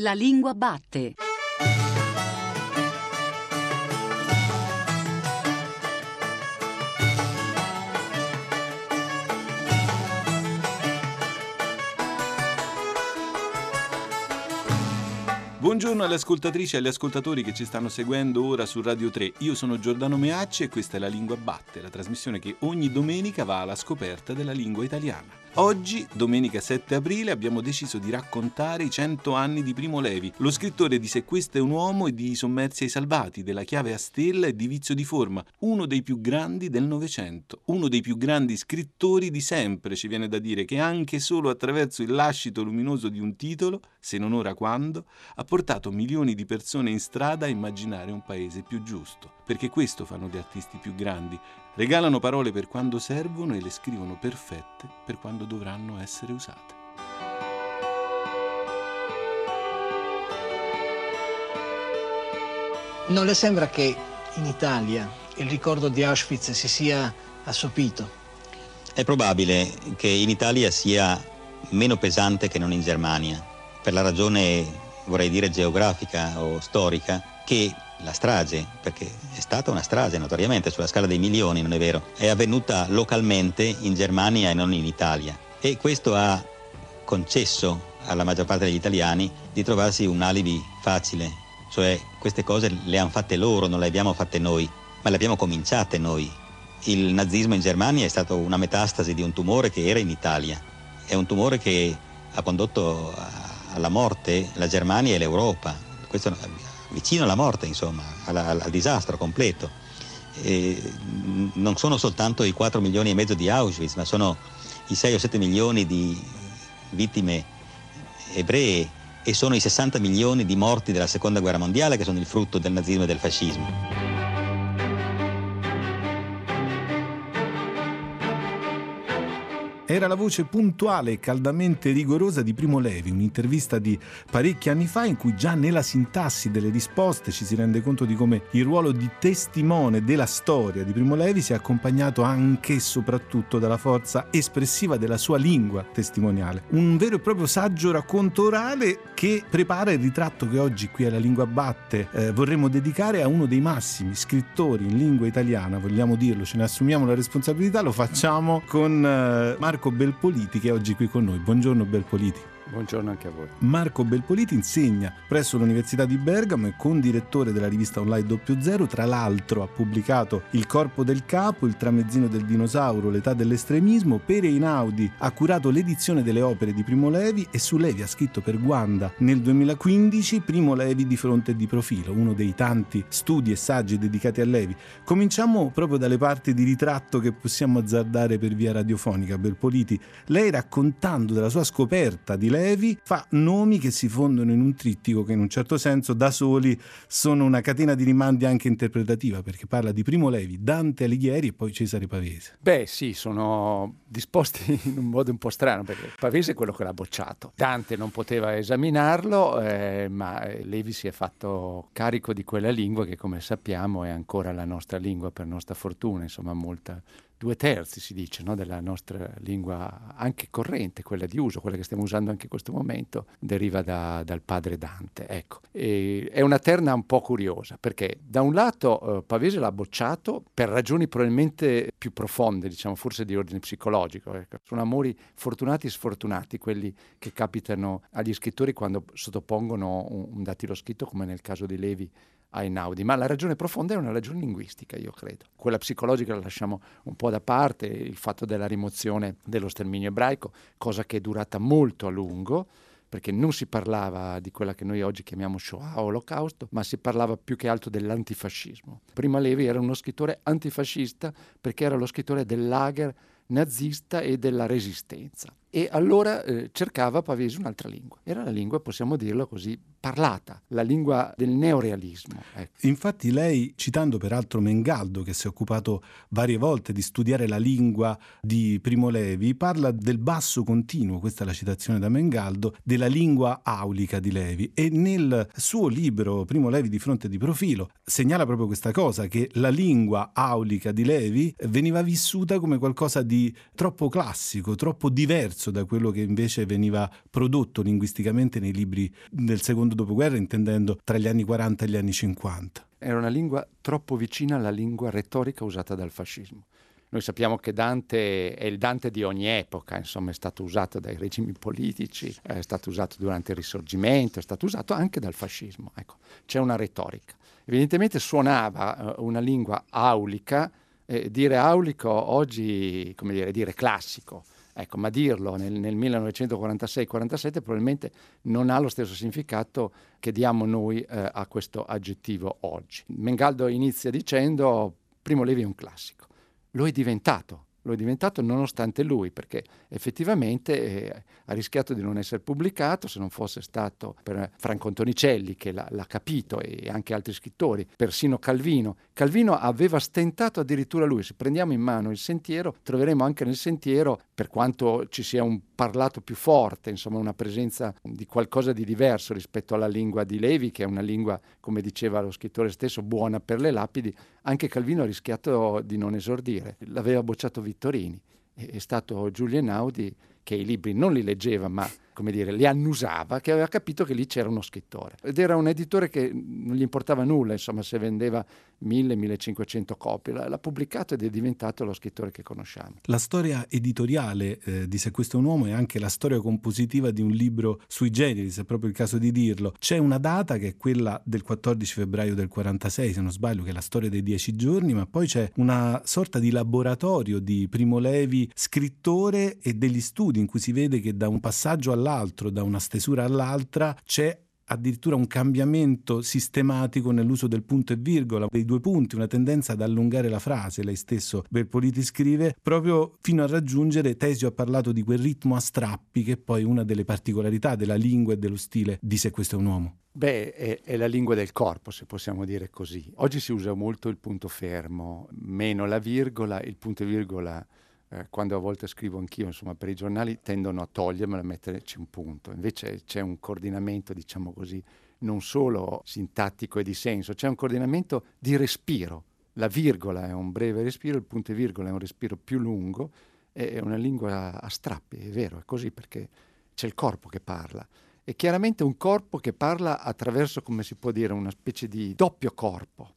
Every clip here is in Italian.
La lingua batte. Buongiorno alle ascoltatrici e agli ascoltatori che ci stanno seguendo ora su Radio 3. Io sono Giordano Meacci e questa è La Lingua Batte, la trasmissione che ogni domenica va alla scoperta della lingua italiana. Oggi, domenica 7 aprile, abbiamo deciso di raccontare i 100 anni di Primo Levi, lo scrittore di Se questo è un uomo e di sommersi ai salvati, della chiave a stella e di Vizio di forma, uno dei più grandi del Novecento, uno dei più grandi scrittori di sempre, ci viene da dire, che anche solo attraverso il lascito luminoso di un titolo, se non ora quando, ha portato milioni di persone in strada a immaginare un paese più giusto. Perché questo fanno gli artisti più grandi, Regalano parole per quando servono e le scrivono perfette per quando dovranno essere usate. Non le sembra che in Italia il ricordo di Auschwitz si sia assopito? È probabile che in Italia sia meno pesante che non in Germania, per la ragione, vorrei dire, geografica o storica, che la strage, perché è stata una strage notoriamente sulla scala dei milioni, non è vero, è avvenuta localmente in Germania e non in Italia. E questo ha concesso alla maggior parte degli italiani di trovarsi un alibi facile, cioè queste cose le hanno fatte loro, non le abbiamo fatte noi, ma le abbiamo cominciate noi. Il nazismo in Germania è stato una metastasi di un tumore che era in Italia, è un tumore che ha condotto alla morte la Germania e l'Europa. Questo vicino alla morte, insomma, al, al, al disastro completo. E non sono soltanto i 4 milioni e mezzo di Auschwitz, ma sono i 6 o 7 milioni di vittime ebree e sono i 60 milioni di morti della seconda guerra mondiale che sono il frutto del nazismo e del fascismo. Era la voce puntuale e caldamente rigorosa di Primo Levi, un'intervista di parecchi anni fa in cui già nella sintassi delle risposte ci si rende conto di come il ruolo di testimone della storia di Primo Levi sia accompagnato anche e soprattutto dalla forza espressiva della sua lingua testimoniale. Un vero e proprio saggio racconto orale che prepara il ritratto che oggi qui alla Lingua Batte eh, vorremmo dedicare a uno dei massimi scrittori in lingua italiana, vogliamo dirlo, ce ne assumiamo la responsabilità, lo facciamo con eh, Marco Marco Belpoliti che è oggi qui con noi. Buongiorno Belpoliti. Buongiorno anche a voi. Marco Belpoliti insegna presso l'Università di Bergamo e condirettore della rivista online Doppio Zero. Tra l'altro ha pubblicato Il corpo del capo, Il tramezzino del dinosauro, L'età dell'estremismo. Per Einaudi ha curato l'edizione delle opere di Primo Levi e su Levi ha scritto per Guanda nel 2015 Primo Levi di fronte e di profilo, uno dei tanti studi e saggi dedicati a Levi. Cominciamo proprio dalle parti di ritratto che possiamo azzardare per via radiofonica. Belpoliti, lei raccontando della sua scoperta di Levi Levi fa nomi che si fondono in un trittico che in un certo senso da soli sono una catena di rimandi anche interpretativa perché parla di Primo Levi, Dante Alighieri e poi Cesare Pavese. Beh sì, sono disposti in un modo un po' strano perché Pavese è quello che l'ha bocciato. Dante non poteva esaminarlo eh, ma Levi si è fatto carico di quella lingua che come sappiamo è ancora la nostra lingua per nostra fortuna, insomma molta due terzi, si dice, no, della nostra lingua anche corrente, quella di uso, quella che stiamo usando anche in questo momento, deriva da, dal padre Dante. Ecco. è una terna un po' curiosa, perché da un lato eh, Pavese l'ha bocciato per ragioni probabilmente più profonde, diciamo, forse di ordine psicologico. Ecco. Sono amori fortunati e sfortunati quelli che capitano agli scrittori quando sottopongono un, un datilo scritto, come nel caso di Levi a Einaudi, ma la ragione profonda è una ragione linguistica, io credo. Quella psicologica la lasciamo un po' da parte, il fatto della rimozione dello sterminio ebraico, cosa che è durata molto a lungo, perché non si parlava di quella che noi oggi chiamiamo Shoah o Olocausto, ma si parlava più che altro dell'antifascismo. Prima Levi era uno scrittore antifascista perché era lo scrittore del lager nazista e della resistenza. E allora eh, cercava Pavese un'altra lingua. Era la lingua, possiamo dirlo così, parlata, la lingua del neorealismo. Ecco. Infatti lei, citando peraltro Mengaldo, che si è occupato varie volte di studiare la lingua di Primo Levi, parla del basso continuo, questa è la citazione da Mengaldo, della lingua aulica di Levi e nel suo libro Primo Levi di fronte di profilo segnala proprio questa cosa, che la lingua aulica di Levi veniva vissuta come qualcosa di troppo classico, troppo diverso diverso da quello che invece veniva prodotto linguisticamente nei libri del secondo dopoguerra, intendendo tra gli anni 40 e gli anni 50. Era una lingua troppo vicina alla lingua retorica usata dal fascismo. Noi sappiamo che Dante è il Dante di ogni epoca, insomma è stato usato dai regimi politici, è stato usato durante il Risorgimento, è stato usato anche dal fascismo. Ecco, c'è una retorica. Evidentemente suonava uh, una lingua aulica, eh, dire aulico oggi, come dire, dire classico, ecco, ma dirlo nel, nel 1946-47 probabilmente non ha lo stesso significato che diamo noi eh, a questo aggettivo oggi. Mengaldo inizia dicendo Primo Levi è un classico lo è diventato, lo è diventato nonostante lui, perché effettivamente eh, ha rischiato di non essere pubblicato se non fosse stato per Franco Antonicelli che l'ha, l'ha, capito e anche altri scrittori, persino Calvino. Calvino aveva stentato addirittura lui, se prendiamo in mano il sentiero, troveremo anche nel sentiero, per quanto ci sia un parlato più forte, insomma una presenza di qualcosa di diverso rispetto alla lingua di Levi, che è una lingua, come diceva lo scrittore stesso, buona per le lapidi, anche Calvino ha rischiato di non esordire, l'aveva bocciato Vittorini, è stato Giulio Einaudi che i libri non li leggeva ma come dire, li annusava, che aveva capito che lì c'era uno scrittore. Ed era un editore che non gli importava nulla, insomma, se vendeva 1000-1500 copie. L'ha, pubblicato ed è diventato lo scrittore che conosciamo. La storia editoriale eh, di Se questo è un uomo è anche la storia compositiva di un libro sui generis, è proprio il caso di dirlo. C'è una data che è quella del 14 febbraio del 46, se non sbaglio, che è la storia dei dieci giorni, ma poi c'è una sorta di laboratorio di Primo Levi, scrittore e degli studi in cui si vede che da un passaggio all'altro all'altro, da una stesura all'altra, c'è addirittura un cambiamento sistematico nell'uso del punto e virgola, dei due punti, una tendenza ad allungare la frase, lei stesso Berpoliti scrive, proprio fino a raggiungere, Tesio ha parlato di quel ritmo a strappi che è poi una delle particolarità della lingua e dello stile di Se questo è un uomo. Beh, è, è, la lingua del corpo, se possiamo dire così. Oggi si usa molto il punto fermo, meno la virgola, il punto e virgola eh, quando a volte scrivo anch'io, insomma, per i giornali tendono a togliermelo e metterci un punto. Invece c'è un coordinamento, diciamo così, non solo sintattico e di senso, c'è un coordinamento di respiro. La virgola è un breve respiro, il punto e virgola è un respiro più lungo, è una lingua a strappi, è vero, è così perché c'è il corpo che parla. È chiaramente un corpo che parla attraverso, come si può dire, una specie di doppio corpo,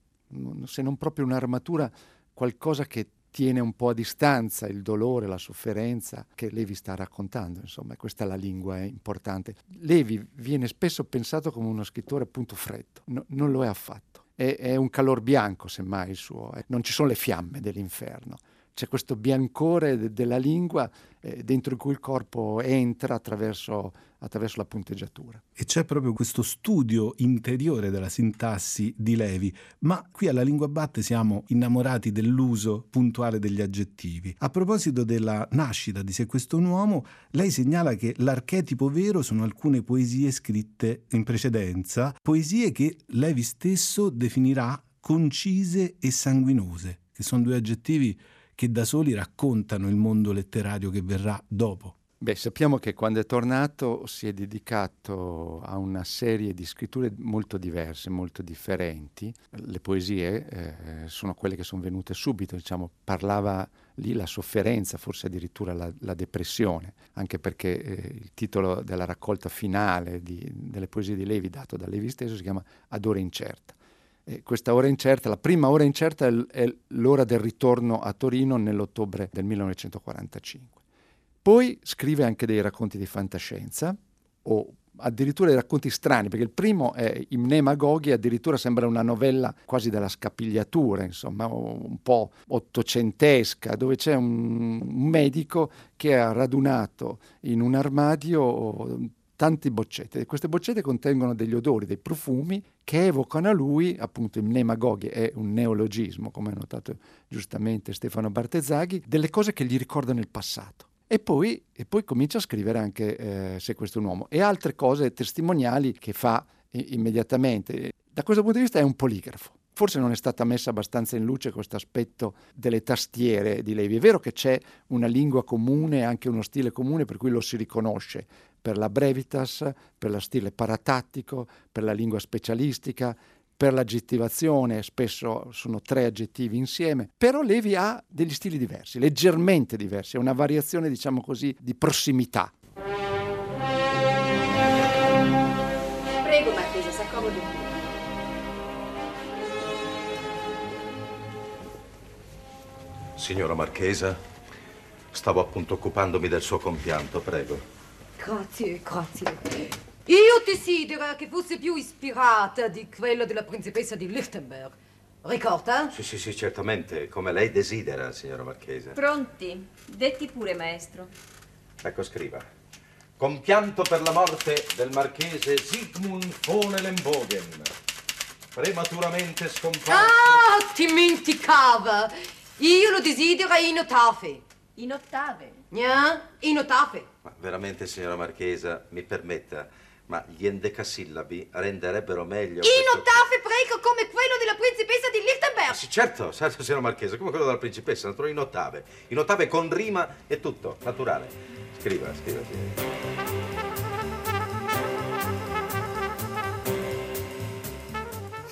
se non proprio un'armatura, qualcosa che tiene un po' a distanza il dolore, la sofferenza che Levi sta raccontando, insomma, questa è la lingua è importante. Levi viene spesso pensato come uno scrittore appunto freddo, no, non lo è affatto. È, è, un calor bianco, semmai il suo, eh. non ci sono le fiamme dell'inferno. C'è questo biancore de- della lingua eh, dentro cui il corpo entra attraverso attraverso la punteggiatura. E c'è proprio questo studio interiore della sintassi di Levi, ma qui alla Lingua Batte siamo innamorati dell'uso puntuale degli aggettivi. A proposito della nascita di Se questo un uomo, lei segnala che l'archetipo vero sono alcune poesie scritte in precedenza, poesie che Levi stesso definirà concise e sanguinose, che sono due aggettivi che da soli raccontano il mondo letterario che verrà dopo. Beh, sappiamo che quando è tornato si è dedicato a una serie di scritture molto diverse, molto differenti. Le poesie eh, sono quelle che sono venute subito, diciamo, parlava lì la sofferenza, forse addirittura la, la depressione, anche perché eh, il titolo della raccolta finale di, delle poesie di Levi, dato da Levi stesso, si chiama Ad ora incerta. E questa ora incerta, la prima ora incerta è, è l'ora del ritorno a Torino nell'ottobre del 1945. Poi scrive anche dei racconti di fantascienza o addirittura dei racconti strani, perché il primo è Imnemagoghi, addirittura sembra una novella quasi della scapigliatura, insomma, un po' ottocentesca, dove c'è un, un medico che ha radunato in un armadio tante boccette e queste boccette contengono degli odori, dei profumi che evocano a lui, appunto il nemagoghi è un neologismo, come ha notato giustamente Stefano Bartezzaghi, delle cose che gli ricordano il passato. E poi, e poi comincia a scrivere anche eh, Se questo è un uomo e altre cose testimoniali che fa i- immediatamente. Da questo punto di vista è un poligrafo. Forse non è stata messa abbastanza in luce questo aspetto delle tastiere di Levi. È vero che c'è una lingua comune, anche uno stile comune, per cui lo si riconosce per la brevitas, per lo stile paratattico, per la lingua specialistica, per l'aggettivazione spesso sono tre aggettivi insieme, però Levi ha degli stili diversi, leggermente diversi, è una variazione diciamo così di prossimità. Prego, Marchese, s'accomodi. Signora Marchesa, stavo appunto occupandomi del suo compianto, prego. Grazie, grazie. Io desidero che fosse più ispirata di quello della principessa di Lichtenberg. Ricorda? Sì, sì, sì, certamente, come lei desidera, signora Marchesa. Pronti? Detti pure, maestro. Ecco, scriva. Compianto per la morte del marchese Sigmund von Ellenbogen. Prematuramente scomparso. Ah, dimenticava! Io lo desidero in ottave. In ottave. Gna? In ottave. Ma veramente, signora Marchesa, mi permetta, ma gli endecasillabi renderebbero meglio... In questo- ottave, prego, come quello della principessa di Lichtenberg. Sì, certo, certo, signora Marchesa, come quello della principessa, naturale in ottave. In ottave con rima e tutto, naturale. Scriva, scriva, scriva.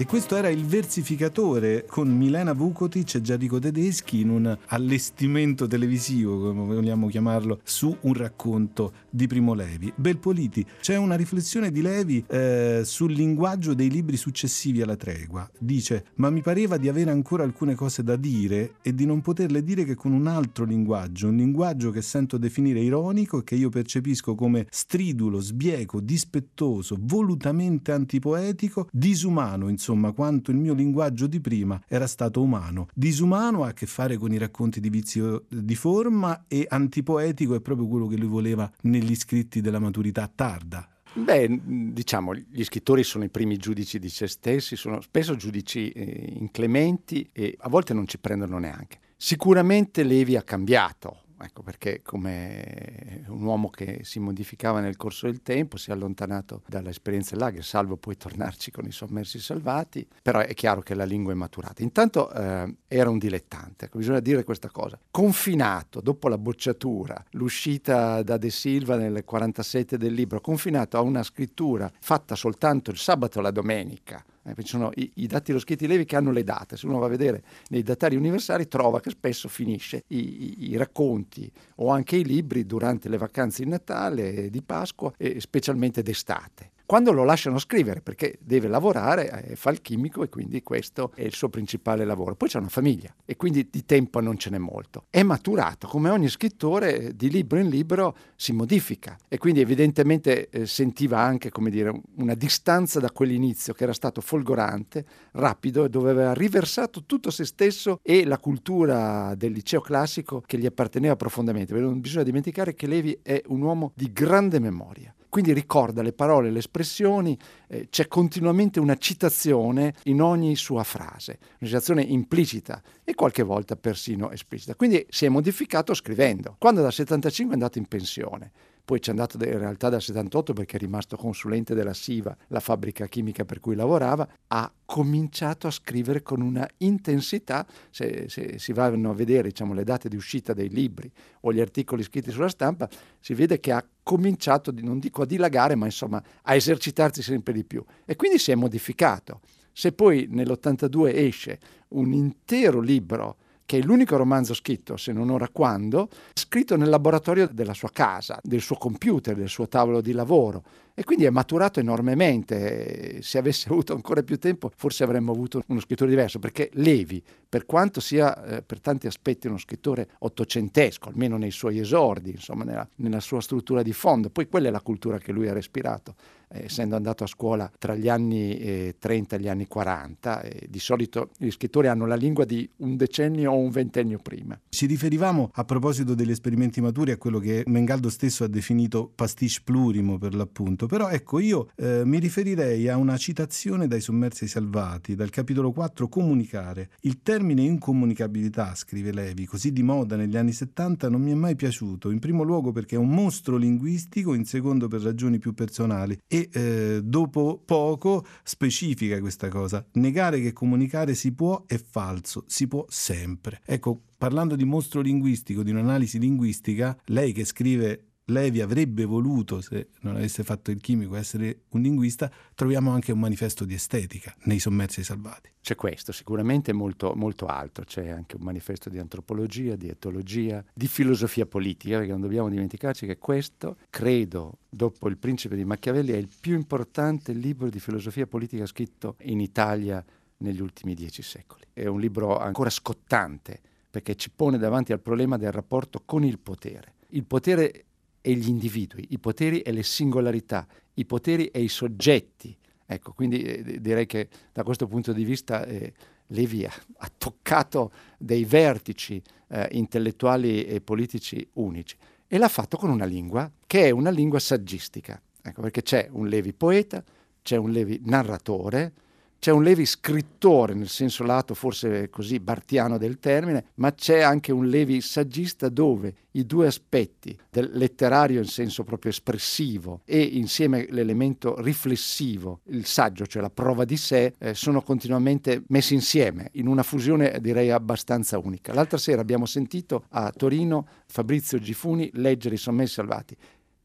E questo era il versificatore con Milena Vukotic e Gianrico Tedeschi in un allestimento televisivo, come vogliamo chiamarlo, su un racconto di Primo Levi. Belpoliti, c'è una riflessione di Levi eh, sul linguaggio dei libri successivi alla tregua. Dice, ma mi pareva di avere ancora alcune cose da dire e di non poterle dire che con un altro linguaggio, un linguaggio che sento definire ironico e che io percepisco come stridulo, sbieco, dispettoso, volutamente antipoetico, disumano, insomma, quanto il mio linguaggio di prima era stato umano. Disumano ha a che fare con i racconti di vizio di forma e antipoetico è proprio quello che lui voleva negli scritti della maturità tarda. Beh, diciamo, gli scrittori sono i primi giudici di se stessi, sono spesso giudici eh, inclementi e a volte non ci prendono neanche. Sicuramente Levi ha cambiato, ecco perché come un uomo che si modificava nel corso del tempo, si è allontanato dall'esperienza del lager, salvo poi tornarci con i sommersi salvati, però è chiaro che la lingua è maturata. Intanto eh, era un dilettante, ecco, bisogna dire questa cosa. Confinato dopo la bocciatura, l'uscita da De Silva nel 47 del libro, confinato a una scrittura fatta soltanto il sabato e la domenica, eh, ci sono i, i scritti Levi che hanno le date. Se uno va a vedere nei datari universali trova che spesso finisce i, i- i racconti o anche i libri durante le vacanze di Natale, di Pasqua e specialmente d'estate. Quando lo lasciano scrivere perché deve lavorare, eh, fa il chimico e quindi questo è il suo principale lavoro. Poi c'è una famiglia e quindi di tempo non ce n'è molto. È maturato, come ogni scrittore eh, di libro in libro si modifica e quindi evidentemente eh, sentiva anche dire, una distanza da quell'inizio che era stato folgorante, rapido e dove aveva riversato tutto se stesso e la cultura del liceo classico che gli apparteneva profondamente. Non bisogna dimenticare che Levi è un uomo di grande memoria. Quindi ricorda le parole, le espressioni, eh, c'è continuamente una citazione in ogni sua frase, una citazione implicita e qualche volta persino esplicita. Quindi si è modificato scrivendo. Quando dal 75 è andato in pensione, poi ci è andato in realtà dal 78 perché è rimasto consulente della SIVA, la fabbrica chimica per cui lavorava, ha cominciato a scrivere con una intensità, se, se si vanno a vedere diciamo, le date di uscita dei libri o gli articoli scritti sulla stampa, si vede che ha cominciato, non dico a dilagare, ma insomma a esercitarsi sempre di più. E quindi si è modificato. Se poi nell'82 esce un intero libro che è l'unico romanzo scritto, se non ora quando, scritto nel laboratorio della sua casa, del suo computer, del suo tavolo di lavoro. E quindi è maturato enormemente. Se avesse avuto ancora più tempo, forse avremmo avuto uno scrittore diverso, perché Levi, per quanto sia eh, per tanti aspetti uno scrittore ottocentesco, almeno nei suoi esordi, insomma, nella, nella sua struttura di fondo, poi quella è la cultura che lui ha respirato, essendo andato a scuola tra gli anni eh, 30 e gli anni 40. e di solito gli scrittori hanno la lingua di un decennio o un ventennio prima. Ci riferivamo a proposito degli esperimenti maturi a quello che Mengaldo stesso ha definito pastiche plurimo per l'appunto, però ecco io eh, mi riferirei a una citazione dai sommersi salvati, dal capitolo 4 comunicare. Il termine incomunicabilità, scrive Levi, così di moda negli anni 70 non mi è mai piaciuto, in primo luogo perché è un mostro linguistico, in secondo per ragioni più personali e eh, dopo poco specifica questa cosa. Negare che comunicare si può è falso, si può sempre. Ecco, parlando di mostro linguistico, di un'analisi linguistica, lei che scrive Levi avrebbe voluto, se non avesse fatto il chimico, essere un linguista, troviamo anche un manifesto di estetica nei sommersi salvati. C'è questo, sicuramente molto, molto alto, c'è anche un manifesto di antropologia, di etologia, di filosofia politica, perché non dobbiamo dimenticarci che questo, credo, dopo Il principe di Machiavelli, è il più importante libro di filosofia politica scritto in Italia negli ultimi dieci secoli. È un libro ancora scottante, perché ci pone davanti al problema del rapporto con il potere. Il potere e gli individui, i poteri e le singolarità, i poteri e i soggetti. Ecco, quindi eh, direi che da questo punto di vista eh, Levi ha, ha, toccato dei vertici eh, intellettuali e politici unici e l'ha fatto con una lingua che è una lingua saggistica. Ecco, perché c'è un Levi poeta, c'è un Levi narratore, c'è un Levi scrittore, nel senso lato forse così bartiano del termine, ma c'è anche un Levi saggista dove i due aspetti del letterario in senso proprio espressivo e insieme l'elemento riflessivo, il saggio, cioè la prova di sé, eh, sono continuamente messi insieme in una fusione direi abbastanza unica. L'altra sera abbiamo sentito a Torino Fabrizio Gifuni leggere I Sommessi Salvati,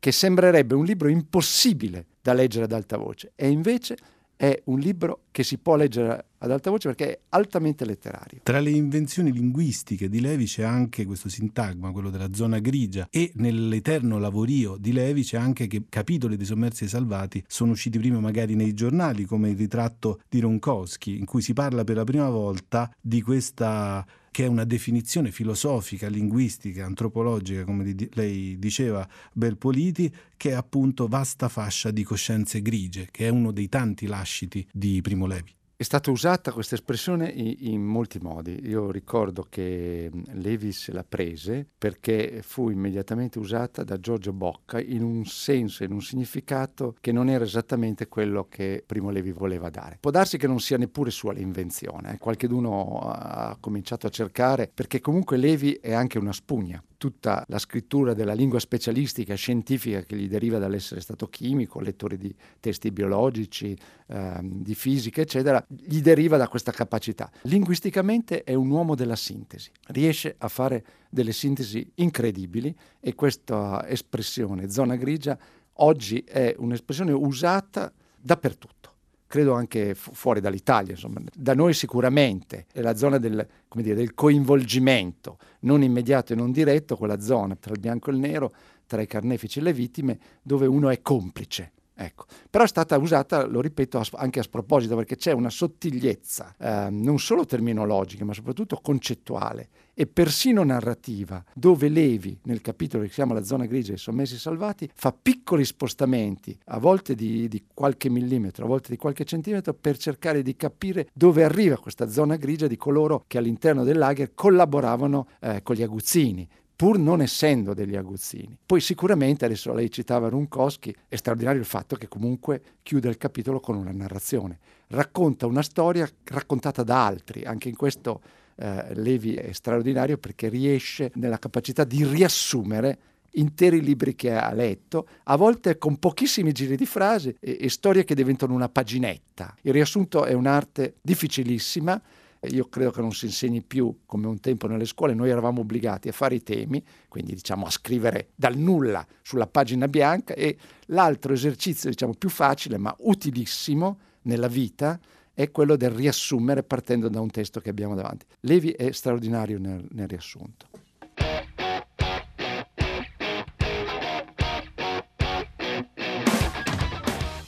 che sembrerebbe un libro impossibile da leggere ad alta voce e invece è un libro che si può leggere ad alta voce perché è altamente letterario. Tra le invenzioni linguistiche di Levi c'è anche questo sintagma, quello della zona grigia, e nell'eterno lavorio di Levi c'è anche che capitoli dei sommersi e salvati sono usciti prima magari nei giornali, come il ritratto di Ronkowski, in cui si parla per la prima volta di questa che è una definizione filosofica, linguistica, antropologica, come lei diceva, Belpoliti, che è appunto vasta fascia di coscienze grigie, che è uno dei tanti lasciti di Primo Levi. È stata usata questa espressione in, in, molti modi. Io ricordo che Levi se la prese perché fu immediatamente usata da Giorgio Bocca in un senso, in un significato che non era esattamente quello che Primo Levi voleva dare. Può darsi che non sia neppure sua l'invenzione, eh? qualcheduno ha cominciato a cercare perché comunque Levi è anche una spugna tutta la scrittura della lingua specialistica scientifica che gli deriva dall'essere stato chimico, lettore di testi biologici, ehm, di fisica, eccetera, gli deriva da questa capacità. Linguisticamente è un uomo della sintesi, riesce a fare delle sintesi incredibili e questa espressione zona grigia oggi è un'espressione usata dappertutto credo anche fu- fuori dall'Italia, insomma. da noi sicuramente è la zona del, dire, del, coinvolgimento non immediato e non diretto, quella zona tra il bianco e il nero, tra i carnefici e le vittime, dove uno è complice. Ecco. Però è stata usata, lo ripeto, anche a sproposito, perché c'è una sottigliezza, eh, non solo terminologica, ma soprattutto concettuale e persino narrativa, dove Levi, nel capitolo che si chiama La zona grigia dei sommessi salvati, fa piccoli spostamenti, a volte di, di qualche millimetro, a volte di qualche centimetro, per cercare di capire dove arriva questa zona grigia di coloro che all'interno del lager collaboravano eh, con gli aguzzini, pur non essendo degli aguzzini. Poi sicuramente, adesso lei citava Runkowski, è straordinario il fatto che comunque chiude il capitolo con una narrazione. Racconta una storia raccontata da altri, anche in questo eh, Levi è straordinario perché riesce nella capacità di riassumere interi libri che ha letto, a volte con pochissimi giri di frasi e, e storie che diventano una paginetta. Il riassunto è un'arte difficilissima, io credo che non si insegni più come un tempo nelle scuole, noi eravamo obbligati a fare i temi, quindi diciamo a scrivere dal nulla sulla pagina bianca e l'altro esercizio diciamo più facile ma utilissimo nella vita è quello del riassumere partendo da un testo che abbiamo davanti. Levi è straordinario nel, nel riassunto.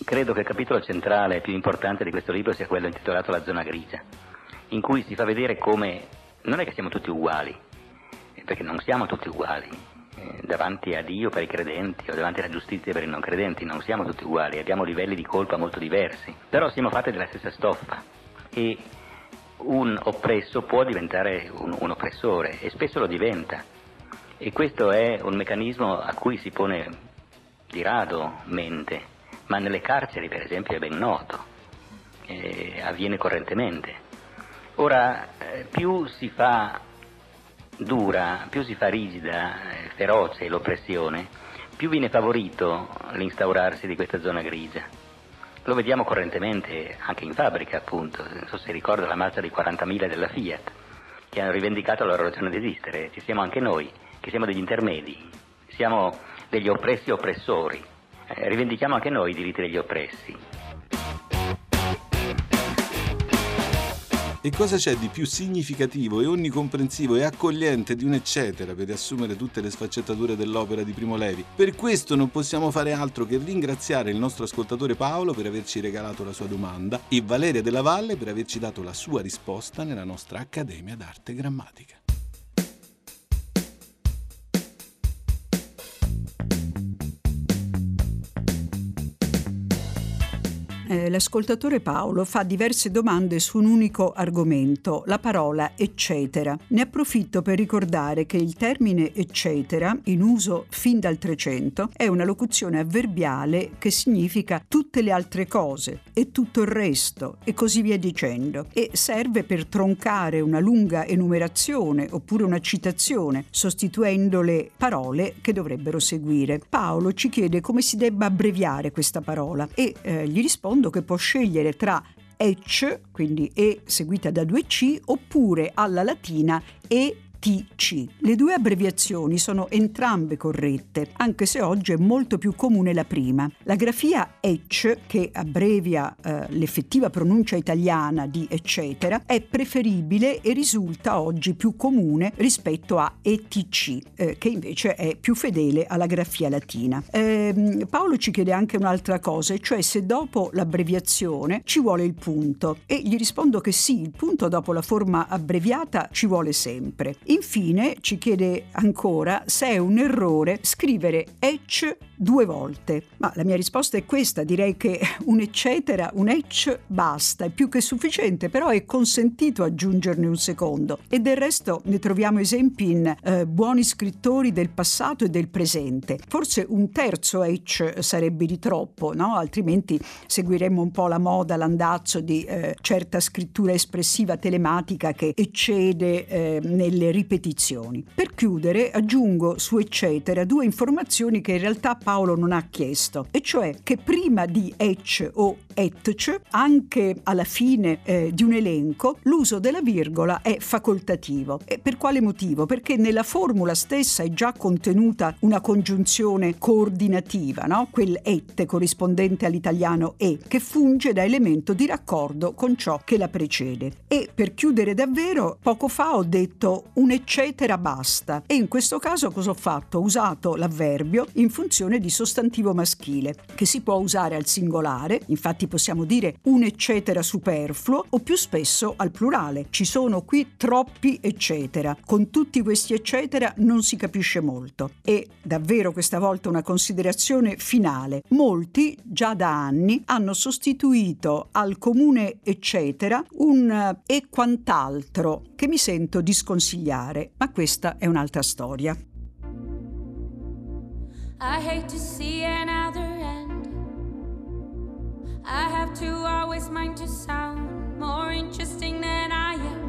Credo che il capitolo centrale più importante di questo libro sia quello intitolato La zona grigia in cui si fa vedere come non è che siamo tutti uguali, perché non siamo tutti uguali, eh, davanti a Dio per i credenti o davanti alla giustizia per i non credenti, non siamo tutti uguali, abbiamo livelli di colpa molto diversi, però siamo fatti della stessa stoffa e un oppresso può diventare un, un oppressore e spesso lo diventa e questo è un meccanismo a cui si pone di rado mente, ma nelle carceri per esempio è ben noto, eh, avviene correntemente. Ora, eh, più si fa dura, più si fa rigida, eh, feroce l'oppressione, più viene favorito l'instaurarsi di questa zona grigia. Lo vediamo correntemente anche in fabbrica, appunto. Non so se ricorda la marcia di 40.000 della Fiat, che hanno rivendicato la loro ragione di esistere. Ci siamo anche noi, che siamo degli intermedi. Siamo degli oppressi oppressori. Eh, rivendichiamo anche noi i diritti degli oppressi. E cosa c'è di più significativo e onnicomprensivo e accogliente di un eccetera per riassumere tutte le sfaccettature dell'opera di Primo Levi? Per questo non possiamo fare altro che ringraziare il nostro ascoltatore Paolo per averci regalato la sua domanda e Valeria della Valle per averci dato la sua risposta nella nostra Accademia d'Arte Grammatica. Eh, l'ascoltatore Paolo fa diverse domande su un unico argomento, la parola eccetera. Ne approfitto per ricordare che il termine eccetera, in uso fin dal Trecento, è una locuzione avverbiale che significa tutte le altre cose e tutto il resto e così via dicendo e serve per troncare una lunga enumerazione oppure una citazione, sostituendo le parole che dovrebbero seguire. Paolo ci chiede come si debba abbreviare questa parola e eh, gli risponde secondo che può scegliere tra ec, quindi E seguita da due C, oppure alla latina E TC. Le due abbreviazioni sono entrambe corrette, anche se oggi è molto più comune la prima. La grafia EC, che abbrevia eh, l'effettiva pronuncia italiana di eccetera, è preferibile e risulta oggi più comune rispetto a ETC, eh, che invece è più fedele alla grafia latina. Eh, Paolo ci chiede anche un'altra cosa, cioè se dopo l'abbreviazione ci vuole il punto e gli rispondo che sì, il punto dopo la forma abbreviata ci vuole sempre. Infine ci chiede ancora se è un errore scrivere ec due volte. Ma la mia risposta è questa, direi che un eccetera, un ec basta, è più che sufficiente, però è consentito aggiungerne un secondo. E del resto ne troviamo esempi in eh, buoni scrittori del passato e del presente. Forse un terzo ec sarebbe di troppo, no? altrimenti seguiremmo un po' la moda, l'andazzo di eh, certa scrittura espressiva telematica che eccede eh, nelle ripetizioni. Per chiudere aggiungo su eccetera due informazioni che in realtà Paolo non ha chiesto, e cioè che prima di ec o etc, anche alla fine eh, di un elenco, l'uso della virgola è facoltativo. E per quale motivo? Perché nella formula stessa è già contenuta una congiunzione coordinativa, no? quel et corrispondente all'italiano e, che funge da elemento di raccordo con ciò che la precede. E per chiudere davvero, poco fa ho detto un eccetera basta e in questo caso cosa ho fatto? Ho usato l'avverbio in funzione di sostantivo maschile, che si può usare al singolare, infatti infatti possiamo dire un eccetera superfluo o più spesso al plurale. Ci sono qui troppi eccetera. Con tutti questi eccetera non si capisce molto. E davvero questa volta una considerazione finale. Molti già da anni hanno sostituito al comune eccetera un eh, e quant'altro che mi sento di sconsigliare, ma questa è un'altra storia. I hate to see another end. I have to always mind to sound more interesting than I am.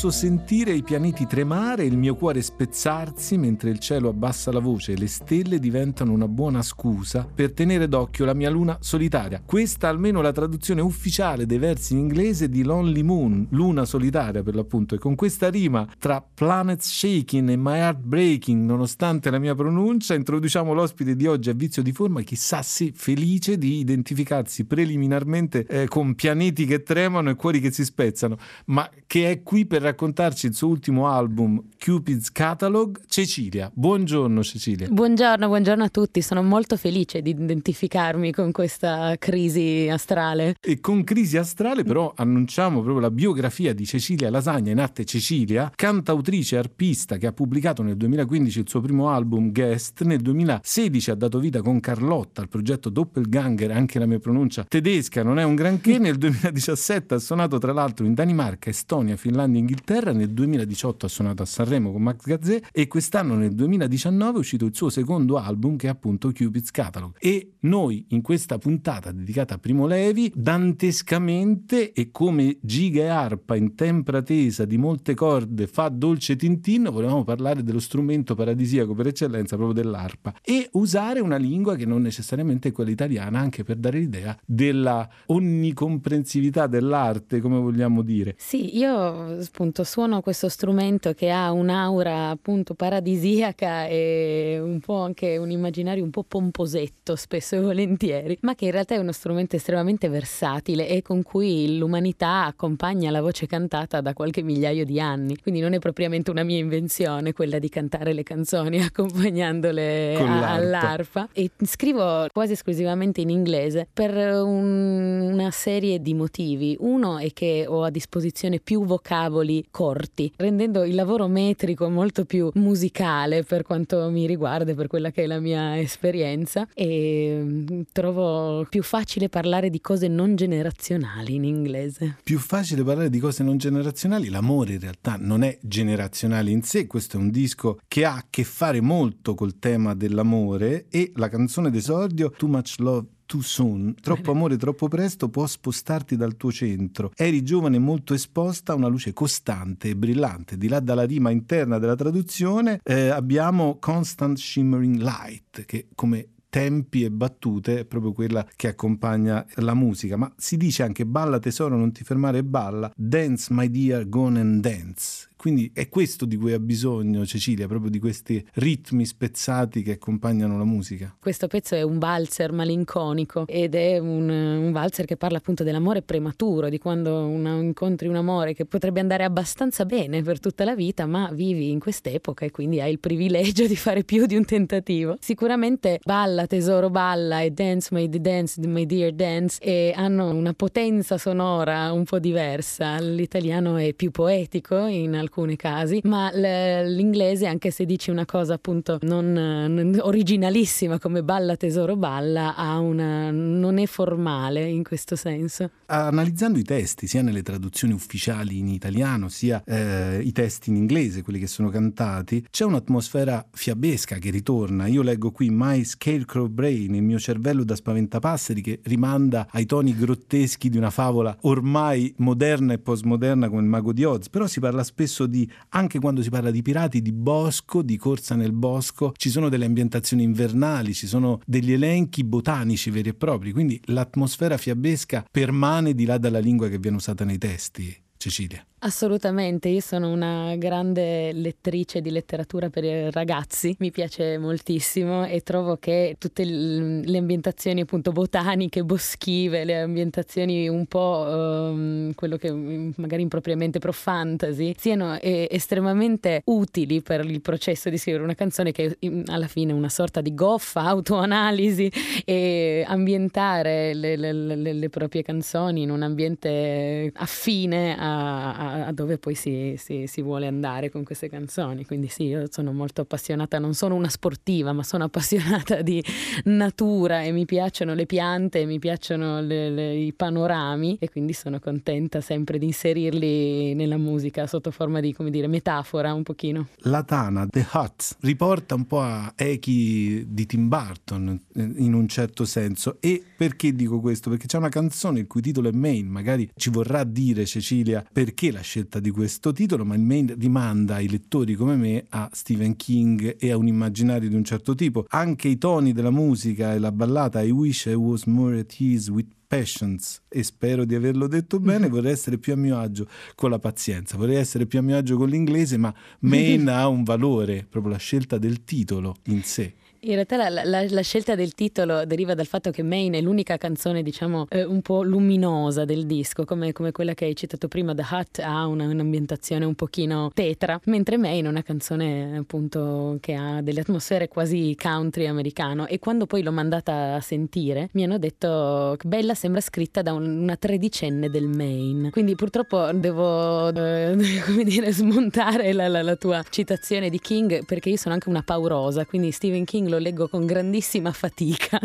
Posso sentire i pianeti tremare il mio cuore spezzarsi mentre il cielo abbassa la voce e le stelle diventano una buona scusa per tenere d'occhio la mia luna solitaria. Questa almeno la traduzione ufficiale dei versi in inglese di Lonely Moon, luna solitaria per l'appunto. E con questa rima tra Planets Shaking e My Heart Breaking, nonostante la mia pronuncia, introduciamo l'ospite di oggi a vizio di forma, chissà se felice di identificarsi preliminarmente eh, con pianeti che tremano e cuori che si spezzano, ma che è qui per raccontarci il suo ultimo album Cupid's Catalog, Cecilia. Buongiorno Cecilia. Buongiorno, buongiorno a tutti. Sono molto felice di identificarmi con questa crisi astrale. E con crisi astrale però annunciamo proprio la biografia di Cecilia Lasagna in arte Cecilia, cantautrice e arpista che ha pubblicato nel 2015 il suo primo album Guest, nel 2016 ha dato vita con Carlotta al progetto Doppelganger, anche la mia pronuncia tedesca non è un granché, nel 2017 ha suonato tra l'altro in Danimarca, Estonia, Finlandia e Inghilterra, nel 2018 ha suonato a Sanremo con Max Gazzè e quest'anno nel 2019 è uscito il suo secondo album che è appunto Cupid's Catalog. E noi in questa puntata dedicata a Primo Levi dantescamente e come giga e arpa in tempra tesa di molte corde fa dolce tintin volevamo parlare dello strumento paradisiaco per eccellenza proprio dell'arpa e usare una lingua che non necessariamente è quella italiana anche per dare l'idea della onnicomprensività dell'arte come vogliamo dire. Sì io appunto suono questo strumento che ha un'aura appunto paradisiaca e un po' anche un immaginario un po' pomposetto spesso e volentieri ma che in realtà è uno strumento estremamente versatile e con cui l'umanità accompagna la voce cantata da qualche migliaio di anni. Quindi non è propriamente una mia invenzione quella di cantare le canzoni accompagnandole a, all'arpa. E scrivo quasi esclusivamente in inglese per un, una serie di motivi. Uno è che ho a disposizione più vocaboli corti rendendo il lavoro metrico molto più musicale per quanto mi riguarda per quella che è la mia esperienza. E mm, trovo più facile parlare di cose non generazionali in inglese. Più facile parlare di cose non generazionali l'amore in realtà non è generazionale in sé questo è un disco che ha a che fare molto col tema dell'amore e la canzone d'esordio Too Much Love too soon, troppo amore troppo presto può spostarti dal tuo centro. Eri giovane e molto esposta a una luce costante e brillante. Di là dalla rima interna della traduzione eh, abbiamo Constant Shimmering Light, che come tempi e battute è proprio quella che accompagna la musica, ma si dice anche balla tesoro non ti fermare e balla, dance my dear gone and dance. Quindi è questo di cui ha bisogno Cecilia, proprio di questi ritmi spezzati che accompagnano la musica. Questo pezzo è un valzer malinconico ed è un, un valzer che parla appunto dell'amore prematuro, di quando una, incontri un amore che potrebbe andare abbastanza bene per tutta la vita, ma vivi in quest'epoca e quindi hai il privilegio di fare più di un tentativo. Sicuramente balla tesoro balla e dance my dance my dear dance e hanno una potenza sonora un po' diversa. L'italiano è più poetico in alcuni alcuni casi, ma l'inglese, anche se dici una cosa appunto non, non originalissima come balla tesoro balla, una, non è formale in questo senso. Analizzando i testi, sia nelle traduzioni ufficiali in italiano, sia eh, i testi in inglese, quelli che sono cantati, c'è un'atmosfera fiabesca che ritorna. Io leggo qui My Scarecrow Brain, il mio cervello da spaventapasseri, che rimanda ai toni grotteschi di una favola ormai moderna e postmoderna come il mago di Oz, però si parla spesso di, anche quando si parla di pirati, di bosco, di corsa nel bosco, ci sono delle ambientazioni invernali, ci sono degli elenchi botanici veri e propri, quindi l'atmosfera fiabesca permane di là dalla lingua che viene usata nei testi. Cecilia. Assolutamente, io sono una grande lettrice di letteratura per ragazzi, mi piace moltissimo e trovo che tutte le ambientazioni appunto botaniche, boschive, le ambientazioni un po' um, quello che magari impropriamente pro fantasy, siano eh, estremamente utili per il processo di scrivere una canzone che alla fine è una sorta di goffa, autoanalisi e ambientare le, le, le, le proprie canzoni in un ambiente affine a, a a, dove poi si, si, si, vuole andare con queste canzoni. Quindi sì, io sono molto appassionata, non sono una sportiva, ma sono appassionata di natura e mi piacciono le piante, mi piacciono le, le, i panorami e quindi sono contenta sempre di inserirli nella musica sotto forma di, come dire, metafora un pochino. La Tana, The Hut, riporta un po' a echi di Tim Burton in un certo senso. E perché dico questo? Perché c'è una canzone il cui titolo è Main, magari ci vorrà dire Cecilia perché la la scelta di questo titolo, ma il main rimanda i lettori come me a Stephen King e a un immaginario di un certo tipo. Anche i toni della musica e la ballata I wish I was more at ease with patience e spero di averlo detto bene, mm-hmm. vorrei essere più a mio agio con la pazienza, vorrei essere più a mio agio con l'inglese, ma main ha un valore, proprio la scelta del titolo in sé. In realtà la, la, la, scelta del titolo deriva dal fatto che Maine è l'unica canzone, diciamo, eh, un po' luminosa del disco, come, come, quella che hai citato prima, The Hut ha una, un'ambientazione un pochino tetra, mentre Maine è una canzone appunto che ha delle atmosfere quasi country americano e quando poi l'ho mandata a sentire mi hanno detto che Bella sembra scritta da un, una tredicenne del Maine, quindi purtroppo devo, eh, come dire, smontare la, la tua citazione di King perché io sono anche una paurosa, quindi Stephen King lo leggo con grandissima fatica.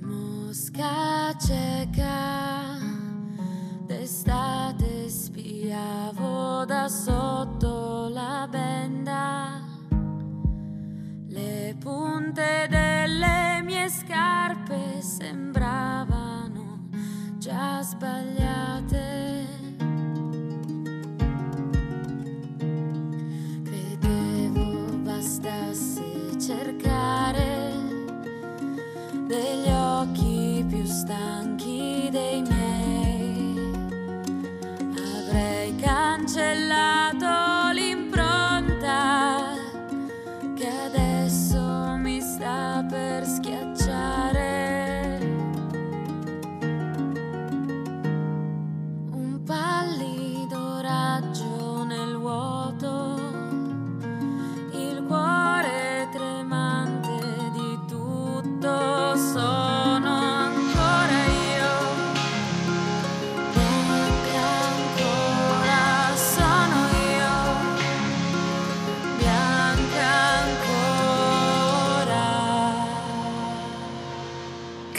Mosca cieca, d'estate spiavo da sotto la benda le punte delle mie scarpe sembravano già sbagliate. Credevo bastasse cercare degli occhi più stanchi dei miei. Avrei cancellato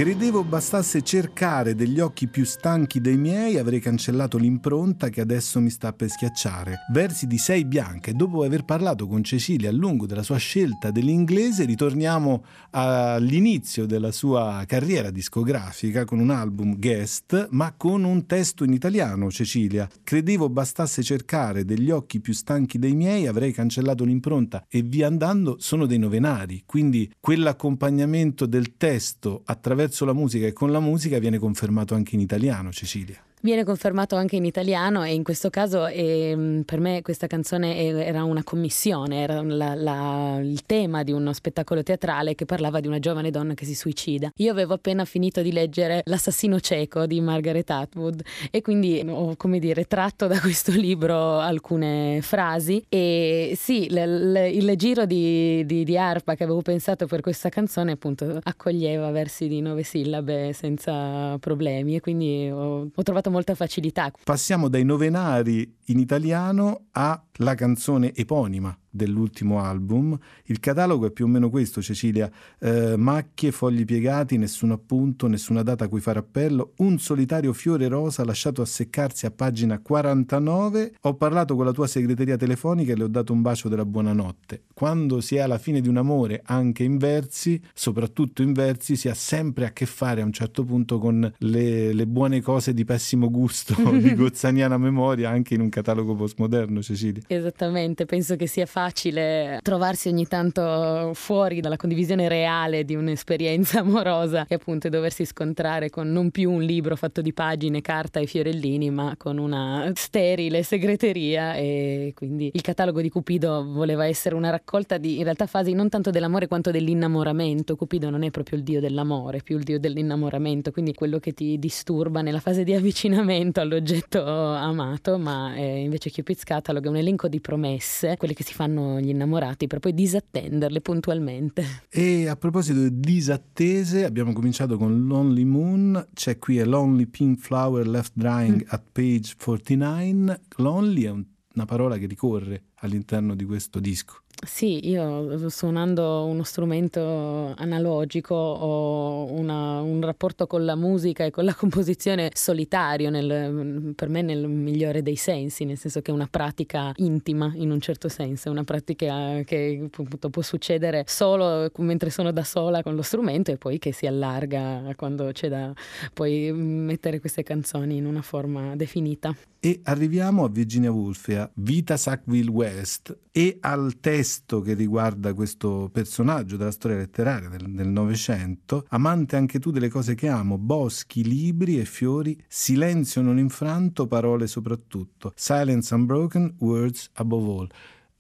Querido Credevo bastasse cercare degli occhi più stanchi dei miei, avrei cancellato l'impronta che adesso mi sta per schiacciare. Versi di Sei Bianca e dopo aver parlato con Cecilia a lungo della sua scelta dell'inglese, ritorniamo all'inizio della sua carriera discografica con un album guest, ma con un testo in italiano, Cecilia. Credevo bastasse cercare degli occhi più stanchi dei miei, avrei cancellato l'impronta e via andando sono dei novenari, quindi quell'accompagnamento del testo attraverso la musica e con la musica viene confermato anche in italiano, Cecilia. Viene confermato anche in italiano e in questo caso eh, per me questa canzone era una commissione, era la, la, il tema di uno spettacolo teatrale che parlava di una giovane donna che si suicida. Io avevo appena finito di leggere L'assassino cieco di Margaret Atwood e quindi ho come dire tratto da questo libro alcune frasi e sì, l, l, il giro di, di, di arpa che avevo pensato per questa canzone appunto accoglieva versi di nove sillabe senza problemi e quindi ho, ho trovato molta facilità. Passiamo dai novenari in italiano alla canzone eponima dell'ultimo album. Il catalogo è più o meno questo, Cecilia. Eh, macchie, fogli piegati, nessun appunto, nessuna data a cui fare appello, un solitario fiore rosa lasciato a seccarsi a pagina 49. Ho parlato con la tua segreteria telefonica e le ho dato un bacio della buonanotte. Quando si è alla fine di un amore, anche in versi, soprattutto in versi, si ha sempre a che fare a un certo punto con le, le buone cose di pessimo gusto di gozzaniana memoria anche in un catalogo postmoderno, Cecilia. Esattamente, penso che sia facile facile trovarsi ogni tanto fuori dalla condivisione reale di un'esperienza amorosa e appunto doversi scontrare con non più un libro fatto di pagine, carta e fiorellini, ma con una sterile segreteria e quindi il catalogo di Cupido voleva essere una raccolta di in realtà fasi non tanto dell'amore quanto dell'innamoramento. Cupido non è proprio il dio dell'amore, più il dio dell'innamoramento, quindi quello che ti disturba nella fase di avvicinamento all'oggetto amato, ma eh, invece Cupid's Catalog è un elenco di promesse, quelle che si fanno fanno gli innamorati per poi disattenderle puntualmente. E a proposito di disattese, abbiamo cominciato con Lonely Moon, c'è qui a Lonely Pink Flower Left Drying mm. at page 49. Lonely è un, una parola che ricorre all'interno di questo disco. Sì, io suonando uno strumento analogico ho una, un rapporto con la musica e con la composizione solitario, nel, per me nel migliore dei sensi, nel senso che è una pratica intima in un certo senso, è una pratica che appunto, può succedere solo mentre sono da sola con lo strumento e poi che si allarga quando c'è da poi mettere queste canzoni in una forma definita. E arriviamo a Virginia Woolf, a Vita Sackville West e al testo testo che riguarda questo personaggio della storia letteraria del Novecento, amante anche tu delle cose che amo, boschi, libri e fiori, silenzio non infranto, parole soprattutto, silence unbroken, words above all.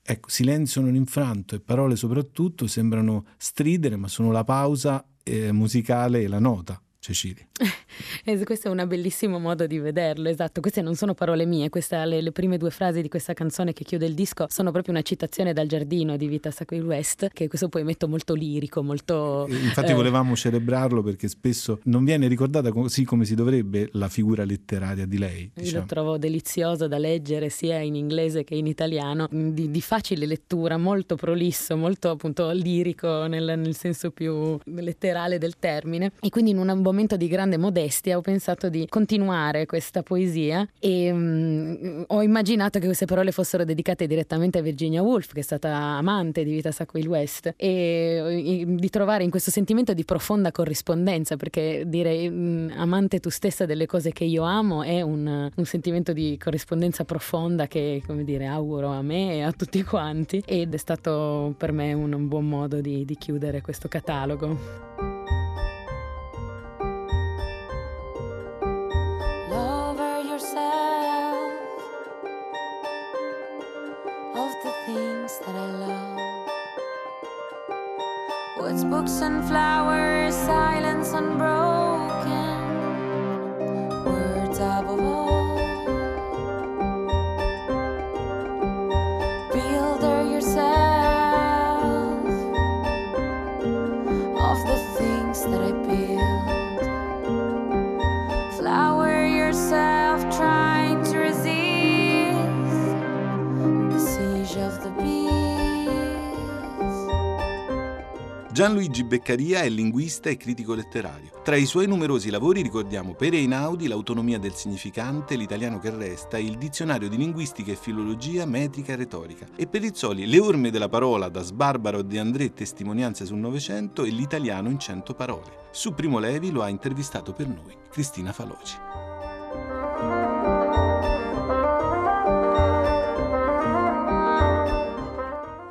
Ecco, silenzio non infranto e parole soprattutto sembrano stridere, ma sono la pausa eh, musicale e la nota. Cecilia. questo è un bellissimo modo di vederlo, esatto. Queste non sono parole mie, questa, le, le, prime due frasi di questa canzone che chiude il disco sono proprio una citazione dal giardino di Vita Sacri West, che questo poi metto molto lirico, molto... Infatti eh... volevamo celebrarlo perché spesso non viene ricordata così come si dovrebbe la figura letteraria di lei. Diciamo. Io lo trovo delizioso da leggere sia in inglese che in italiano, di, di facile lettura, molto prolisso, molto appunto lirico nel, nel senso più letterale del termine. E quindi in un momento di grande modestia ho pensato di continuare questa poesia e um, ho immaginato che queste parole fossero dedicate direttamente a Virginia Woolf, che è stata amante di Vita Sackville West, e di trovare in questo sentimento di profonda corrispondenza, perché dire um, amante tu stessa delle cose che io amo è un, un sentimento di corrispondenza profonda che, come dire, auguro a me e a tutti quanti ed è stato per me un, un buon modo di, di chiudere questo catalogo. Woods, books, and flowers, silence unbroken, Gianluigi Beccaria è linguista e critico letterario. Tra i suoi numerosi lavori ricordiamo Per Einaudi, L'autonomia del significante, L'italiano che resta, il dizionario di linguistica e filologia, metrica e retorica. E per Rizzoli, Le orme della parola da Sbarbaro De André, testimonianze sul Novecento e L'italiano in cento parole. Su Primo Levi lo ha intervistato per noi Cristina Faloci.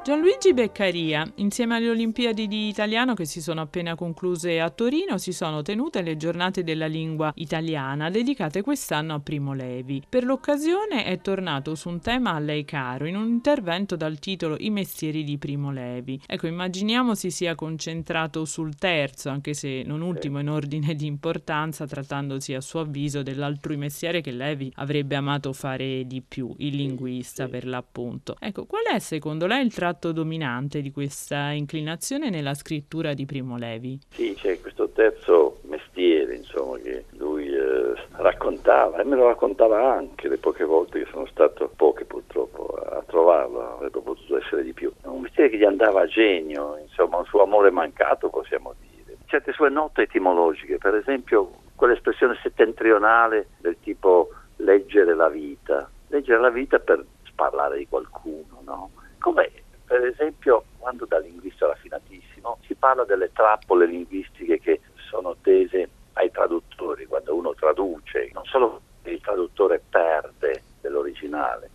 Gianluigi Beccaria, insieme alle Olimpiadi di italiano che si sono appena concluse a Torino, si sono tenute le giornate della lingua italiana dedicate quest'anno a Primo Levi. Per l'occasione è tornato su un tema a lei caro in un intervento dal titolo I mestieri di Primo Levi. Ecco, immaginiamo si sia concentrato sul terzo, anche se non ultimo in ordine di importanza, trattandosi a suo avviso dell'altrui mestiere che Levi avrebbe amato fare di più, il linguista per l'appunto. Ecco, qual è secondo lei il tratto tratto dominante di questa inclinazione nella scrittura di Primo Levi? Sì, c'è questo terzo mestiere, insomma, che lui eh, raccontava e me lo raccontava anche le poche volte che sono stato, poche purtroppo, a trovarlo, avrebbe potuto essere di più. Un mestiere che gli andava a genio, insomma, un suo amore mancato, possiamo dire. Certe sue note etimologiche, per esempio quell'espressione settentrionale del tipo leggere la vita, leggere la vita per parlare di qualcuno, no? Come per esempio, quando da linguista raffinatissimo si parla delle trappole linguistiche che sono tese ai traduttori, quando uno traduce, non solo il traduttore perde dell'originale,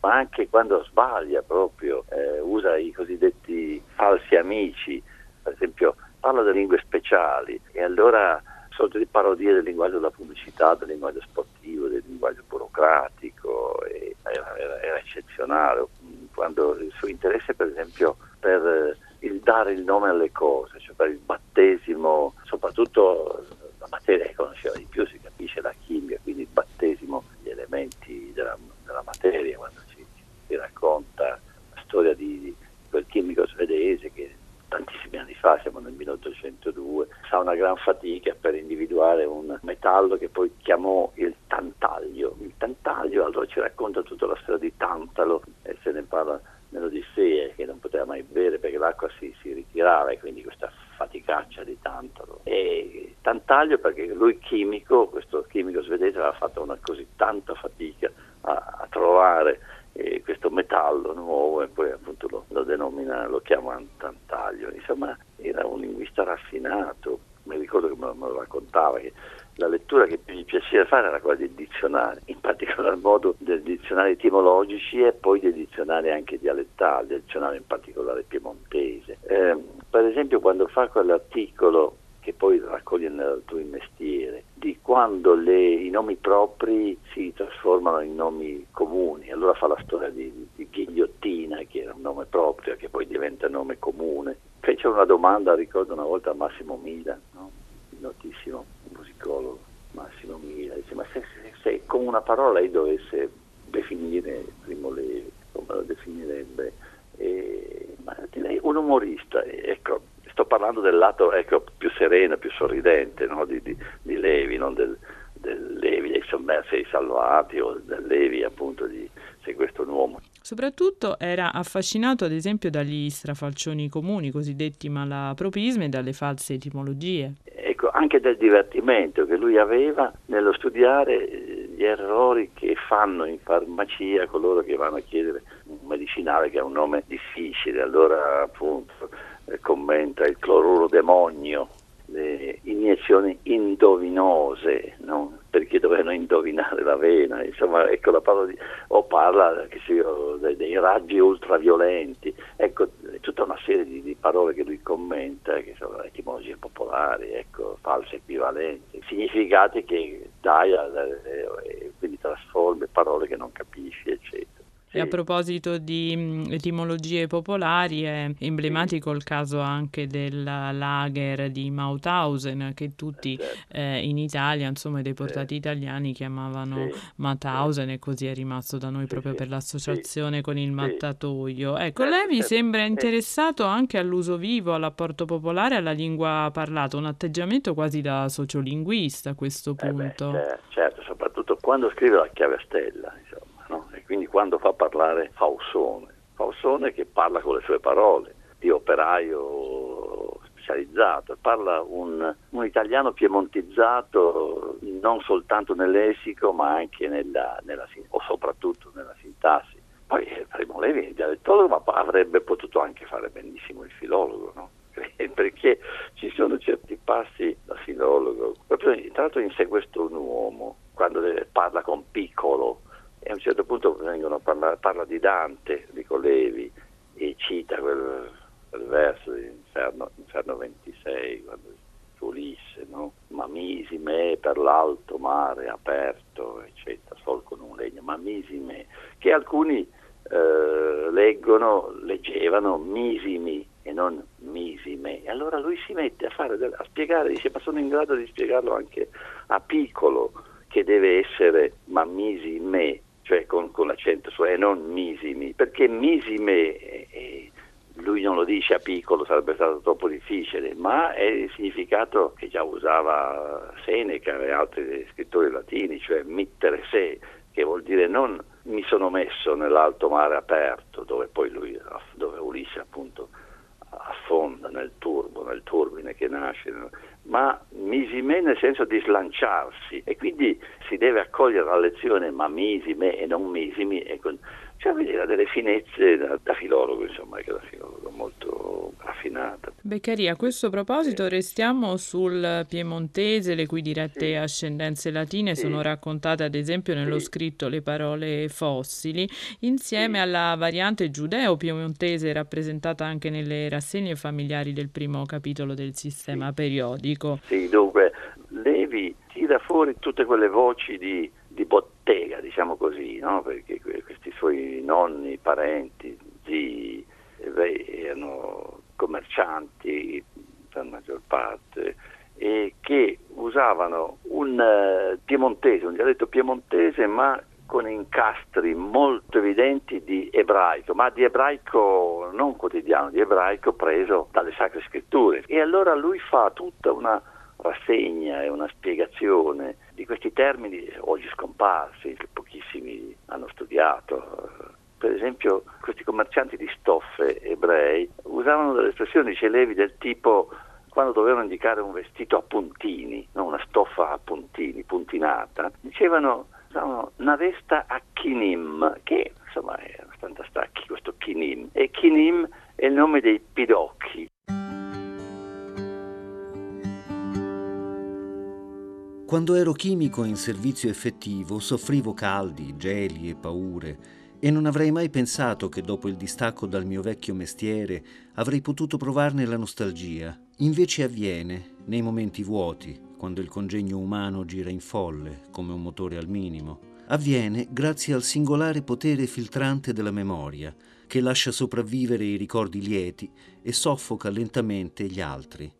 ma anche quando sbaglia proprio, eh, usa i cosiddetti falsi amici, per esempio parla delle lingue speciali. E allora sorte di parodie del linguaggio della pubblicità, del linguaggio sportivo, del linguaggio burocratico, era, era, era eccezionale. Quando il suo interesse per esempio per eh, il dare il nome alle cose, cioè per il battesimo, soprattutto la materia che conosceva di più, si capisce la chimica, quindi il battesimo, gli elementi della, della materia, quando ci, ci, racconta la storia di, di quel chimico svedese che tantissimi anni fa, siamo nel 1802, fa una gran fatica per individuare un metallo che poi chiamò il tantaglio. Il tantaglio allora ci racconta tutta la storia di Tantalo e se ne parla nell'Odissea che non poteva mai bere perché l'acqua si, si ritirava e quindi questa faticaccia di Tantalo. E Tantaglio perché lui chimico, questo chimico svedese aveva fatto una così tanta fatica a, a trovare eh, questo metallo nuovo e poi appunto lo, lo denomina, lo chiama Tantaglio. Insomma era un linguista raffinato, gli piaceva fare era quella del dizionario, in particolar modo dei dizionari etimologici e poi dei dizionari anche dialettali, del dizionario in particolare piemontese. Eh, per esempio quando fa quell'articolo che poi raccoglie nel tuo mestiere, di quando le, i nomi propri si trasformano in nomi comuni. Allora fa la storia di, di, Ghigliottina, che era un nome proprio, che poi diventa nome comune. Fece una domanda, ricordo una volta a Massimo Mila, no? il notissimo musicologo Massimo Mila, dice ma se, se, se con una parola lei dovesse definire Primo Levi, come lo definirebbe? E, ma direi un umorista, ecco, sto parlando del lato ecco, più sereno, più sorridente no? di, di, di, Levi, non del, del Levi dei sommersi dei salvati o del Levi appunto di Se questo un uomo. Soprattutto era affascinato ad esempio dagli strafalcioni comuni, cosiddetti malapropismi e dalle false etimologie. Ecco, anche del divertimento che lui aveva nello studiare eh, gli errori che fanno in farmacia coloro che vanno a chiedere un medicinale che ha un nome difficile, allora appunto eh, commenta il cloruro demonio, le iniezioni indovinose, no? perché dovevano indovinare la vena, insomma, ecco la parola di, o parla io, dei, raggi ultraviolenti, ecco, tutta una serie di, di parole che lui commenta, che sono etimologie popolari, ecco, false equivalenti, significati che dai, e quindi trasformi parole che non capisci, eccetera. E a proposito di mh, etimologie popolari, è emblematico il caso anche del lager di Mauthausen, che tutti certo. eh, in Italia, insomma, i deportati italiani chiamavano. Mauthausen e così è rimasto da noi proprio per l'associazione con il mattatoio. Ecco, certo, lei vi certo. sembra interessato anche all'uso vivo, all'apporto popolare, alla lingua parlata, un atteggiamento quasi da sociolinguista a questo punto. Eh beh, certo, soprattutto quando scrive la chiave a stella, quando fa parlare Faussone, Faussone che parla con le sue parole, di operaio specializzato, parla un, un italiano piemontizzato non soltanto nel lessico ma anche nella, nella, o soprattutto nella sintassi. Poi eh, Primo Levi è dialettologo ma avrebbe potuto anche fare benissimo il filologo, no? perché ci sono certi passi da filologo. Tra l'altro in sé questo un uomo, quando parla con piccolo, e a un certo punto parla, parla, di Dante, di Colevi e cita quel, quel verso di Inferno, Inferno 26, quando Ulisse, no? ma misi me per l'alto mare aperto, eccetera, sol con un legno, ma misi me, che alcuni eh, leggono, leggevano misimi e non misime. E allora lui si mette a, fare, a spiegare, dice ma sono in grado di spiegarlo anche a piccolo, che deve essere ma misi me, cioè con, con l'accento su e non misimi, perché misime, eh, lui non lo dice a piccolo, sarebbe stato troppo difficile, ma è il significato che già usava Seneca e altri scrittori latini, cioè mittere se, che vuol dire non mi sono messo nell'alto mare aperto, dove poi lui, dove Ulisse appunto affonda nel turbo, nel turbine che nasce, ma misime nel senso di slanciarsi e quindi si deve accogliere la lezione ma misime e non misimi e cioè vedere delle finezze da, da, filologo, insomma, che da filologo molto raffinata. Beccaria, a questo proposito restiamo sul piemontese, le cui dirette sì. ascendenze latine sì. sono raccontate ad esempio nello sì. scritto Le parole fossili, insieme alla variante giudeo-piemontese rappresentata anche nelle rassegne familiari del primo capitolo del sistema periodico. Sì, dunque, Levi tira fuori tutte quelle voci di di bottega, diciamo così, no? perché suoi nonni, parenti, zii, erano commercianti per maggior parte e che usavano un uh, piemontese, un dialetto piemontese ma con incastri molto evidenti di ebraico, ma di ebraico non quotidiano, di ebraico preso dalle sacre scritture. E allora lui fa tutta una rassegna e una spiegazione di questi termini oggi scomparsi, pochissimi hanno studiato. Per esempio questi commercianti di stoffe ebrei usavano delle espressioni celevi del tipo quando dovevano indicare un vestito a puntini, no? una stoffa a puntini, puntinata, dicevano usavano una vesta a kinim, che insomma è abbastanza stacchi questo kinim, e kinim è il nome dei pidocchi, Quando ero chimico in servizio effettivo soffrivo caldi, geli e paure e non avrei mai pensato che dopo il distacco dal mio vecchio mestiere avrei potuto provarne la nostalgia. Invece avviene nei momenti vuoti, quando il congegno umano gira in folle, come un motore al minimo. Avviene grazie al singolare potere filtrante della memoria, che lascia sopravvivere i ricordi lieti e soffoca lentamente gli altri.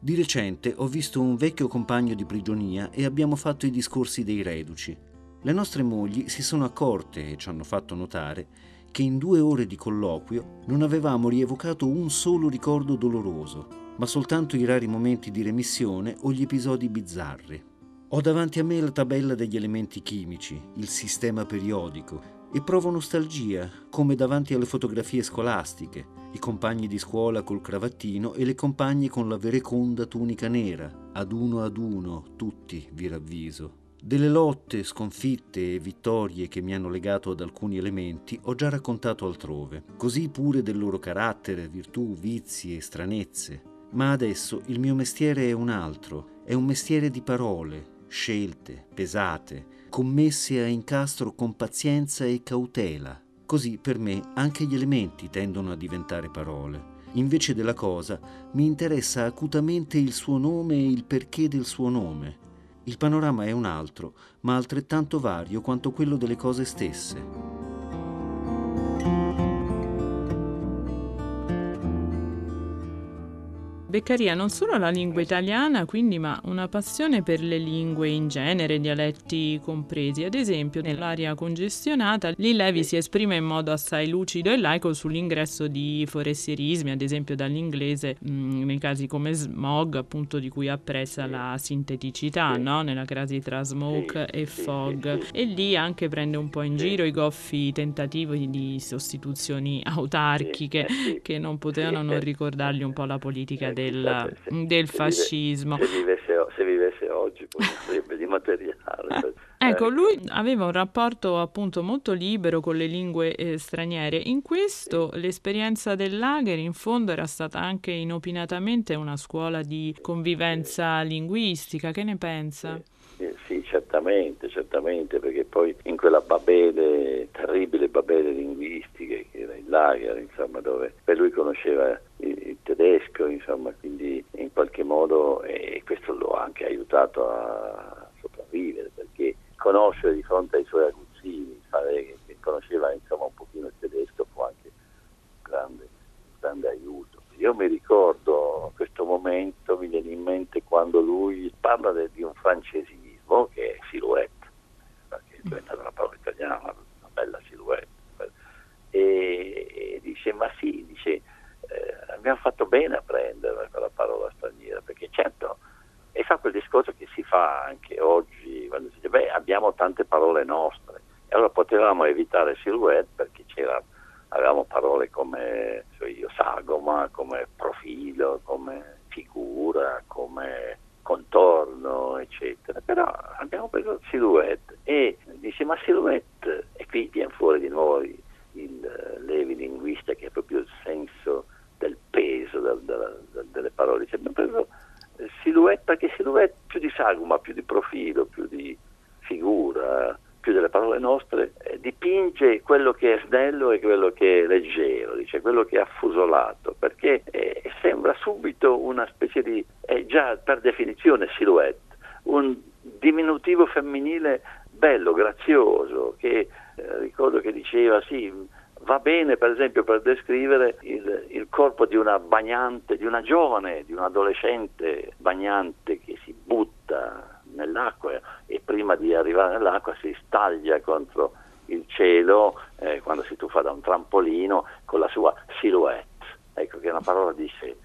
Di recente ho visto un vecchio compagno di prigionia e abbiamo fatto i discorsi dei reduci. Le nostre mogli si sono accorte e ci hanno fatto notare che in due ore di colloquio non avevamo rievocato un solo ricordo doloroso, ma soltanto i rari momenti di remissione o gli episodi bizzarri. Ho davanti a me la tabella degli elementi chimici, il sistema periodico, e provo nostalgia, come davanti alle fotografie scolastiche, i compagni di scuola col cravattino e le compagne con la vereconda tunica nera, ad uno ad uno, tutti, vi ravviso. Delle lotte, sconfitte e vittorie che mi hanno legato ad alcuni elementi ho già raccontato altrove, così pure del loro carattere, virtù, vizi e stranezze. Ma adesso il mio mestiere è un altro, è un mestiere di parole, scelte, pesate, commesse a incastro con pazienza e cautela. Così per me anche gli elementi tendono a diventare parole. Invece della cosa mi interessa acutamente il suo nome e il perché del suo nome. Il panorama è un altro, ma altrettanto vario quanto quello delle cose stesse. Beccaria non solo la lingua italiana, quindi, ma una passione per le lingue in genere, dialetti compresi. Ad esempio, nell'area congestionata, Lee Levi si esprime in modo assai lucido e laico sull'ingresso di forestierismi, ad esempio dall'inglese, mh, nei casi come smog, appunto di cui apprezza la sinteticità, no? nella crasi tra smoke e fog. E lì anche prende un po' in giro i goffi tentativi di sostituzioni autarchiche che non potevano non ricordargli un po' la politica del, se, del se fascismo. Vive, se, vivesse, se, vivesse, oggi poi sarebbe di materiale. Ecco, lui aveva un rapporto appunto molto libero con le lingue eh, straniere. In questo l'esperienza del lager in fondo era stata anche inopinatamente una scuola di convivenza linguistica. Che ne pensa? Sì, sì, certamente, certamente, perché poi in quella babele, terribile babele linguistica che era il lager, insomma, dove per lui conosceva il, il tedesco, insomma, quindi in qualche modo e questo lo ha anche aiutato a sopravvivere, perché conoscere di fronte ai suoi aguzzini, fare che conosceva insomma un pochino il tedesco fu anche un grande, grande aiuto. Io mi ricordo questo momento, mi viene in mente quando lui parla de, di un francesismo che è silhouette, perché è diventata una parola italiana, una bella e, e dice ma sì, dice eh, abbiamo fatto bene a prendere quella parola straniera, perché certo, e fa quel discorso che si fa anche oggi, quando si dice beh abbiamo tante parole nostre, e allora potevamo evitare silhouette perché c'era avevamo parole come so io, sagoma, come profilo, come figura, come contorno, eccetera. Però abbiamo preso silhouette e dice ma silhouette, e qui viene fuori di nuovo il, il Levi linguista che è proprio il senso del peso del, del, del, delle parole. Dice, abbiamo preso silhouette perché silhouette più di sagoma, più di profilo, più di figura, più delle parole nostre, eh, dipinge quello che è snello e quello che è leggero, dice, quello che è affusolato, perché eh, sembra subito una specie di, è già per definizione silhouette, un diminutivo femminile bello, grazioso, che eh, ricordo che diceva sì, va bene per esempio per descrivere il, il, corpo di una bagnante, di una giovane, di un adolescente bagnante che si butta nell'acqua e prima di arrivare nell'acqua si staglia contro il cielo eh, quando si tuffa da un trampolino con la sua silhouette. Ecco che è una parola dice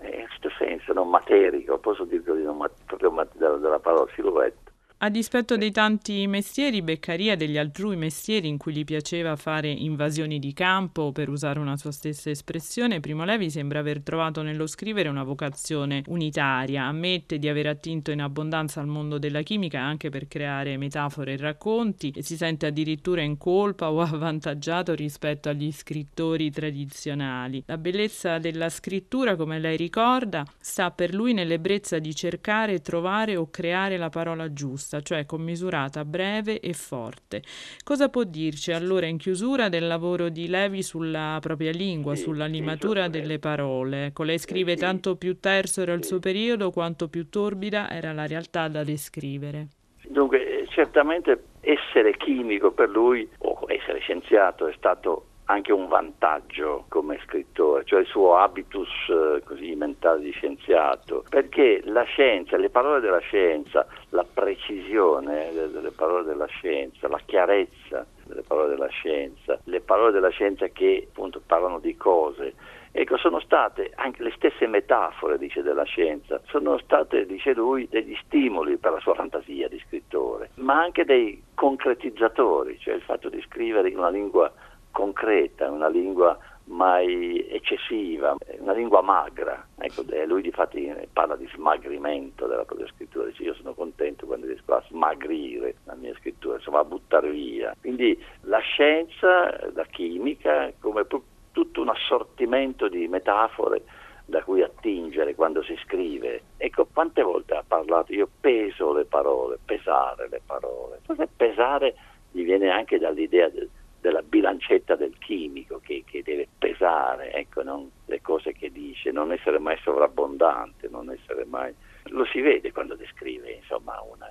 eh, in questo senso non materico, posso dirlo di non, proprio della, della parola silhouette. A dispetto dei tanti mestieri, Beccaria degli altrui mestieri in cui gli piaceva fare invasioni di campo, per usare una sua stessa espressione, Primo Levi sembra aver trovato nello scrivere una vocazione unitaria. Ammette di aver attinto in abbondanza al mondo della chimica anche per creare metafore e racconti e si sente addirittura in colpa o avvantaggiato rispetto agli scrittori tradizionali. La bellezza della scrittura, come lei ricorda, sta per lui nell'ebbrezza di cercare, trovare o creare la parola giusta giusta, cioè commisurata, breve e forte. Cosa può dirci allora in chiusura del lavoro di Levi sulla propria lingua, Sì, sulla sì, limatura certo. delle parole? Ecco, lei scrive tanto più terzo era il suo periodo, quanto più torbida era la realtà da descrivere. Dunque, eh, certamente essere chimico per lui, o essere scienziato, è stato anche un vantaggio come scrittore, cioè il suo habitus eh, così mentale di scienziato, perché la scienza, le parole della scienza, la precisione de- delle parole della scienza, la chiarezza delle parole della scienza, le parole della scienza che appunto parlano di cose, Ecco, sono state anche le stesse metafore, dice, della scienza, sono state, dice lui, degli stimoli per la sua fantasia di scrittore, ma anche dei concretizzatori, cioè il fatto di scrivere in una lingua concreta, una lingua mai eccessiva, una lingua magra. Ecco, lui difatti parla di smagrimento della propria scrittura, dice io sono contento quando riesco a smagrire la mia scrittura, insomma a buttare via. Quindi la scienza, la chimica, come tutto un assortimento di metafore da cui attingere quando si scrive. Ecco, quante volte ha parlato, io peso le parole, pesare le parole. Forse pesare gli viene anche dall'idea del, della bilancetta del chimico che, che deve pesare, ecco, non le cose che dice, non essere mai sovrabbondante, non essere mai... Lo si vede quando descrive, insomma, una,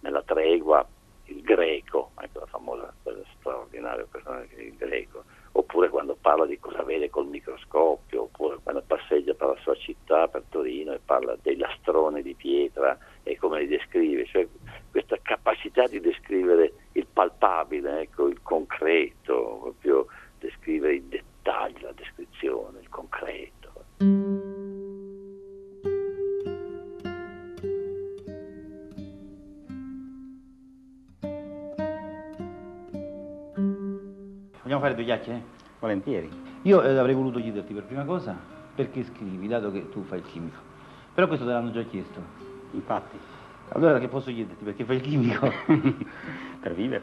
nella tregua il greco, ecco la famosa, quella straordinaria personaggio il greco, oppure quando parla di cosa vede col microscopio, oppure quando passeggia per la sua città, per Torino, e parla dei lastroni di pietra e come li descrive, cioè questa capacità di descrivere il palpabile, ecco, il concreto, proprio descrivere i dettagli, la descrizione, il concreto. Vogliamo fare due chiacchiere? Volentieri. Io eh, avrei voluto chiederti per prima cosa perché scrivi, dato che tu fai il chimico. Però questo te l'hanno già chiesto. Infatti. Allora che posso chiederti? Perché fai il chimico? per vivere.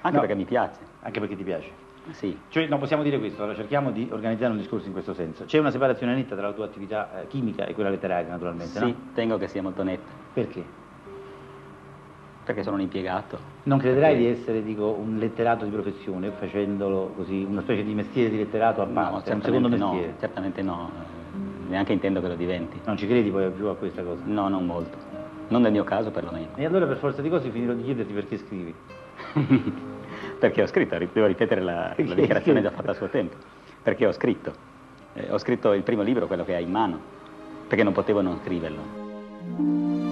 Anche No. perché mi piace. Anche perché ti piace. Sì. Cioè, non possiamo dire questo, allora cerchiamo di organizzare un discorso in questo senso. C'è una separazione netta tra la tua attività eh, chimica e quella letteraria, naturalmente, Sì, no? tengo che sia molto netta. Perché? Perché sono un impiegato. Non crederai Perché- di essere, dico, un letterato di professione, facendolo così, una specie di mestiere di letterato a parte, No, un secondo no, mestiere. certamente no. Neanche intendo che lo diventi. Non ci credi poi più a questa cosa? No, non molto. Non nel mio caso perlomeno. E allora per forza di cose finirò di chiederti perché scrivi. Perché ho scritto, ri- devo ripetere la, la dichiarazione già fatta a suo tempo. Perché ho scritto. Eh, ho scritto il primo libro, quello che hai in mano, perché non potevo non scriverlo.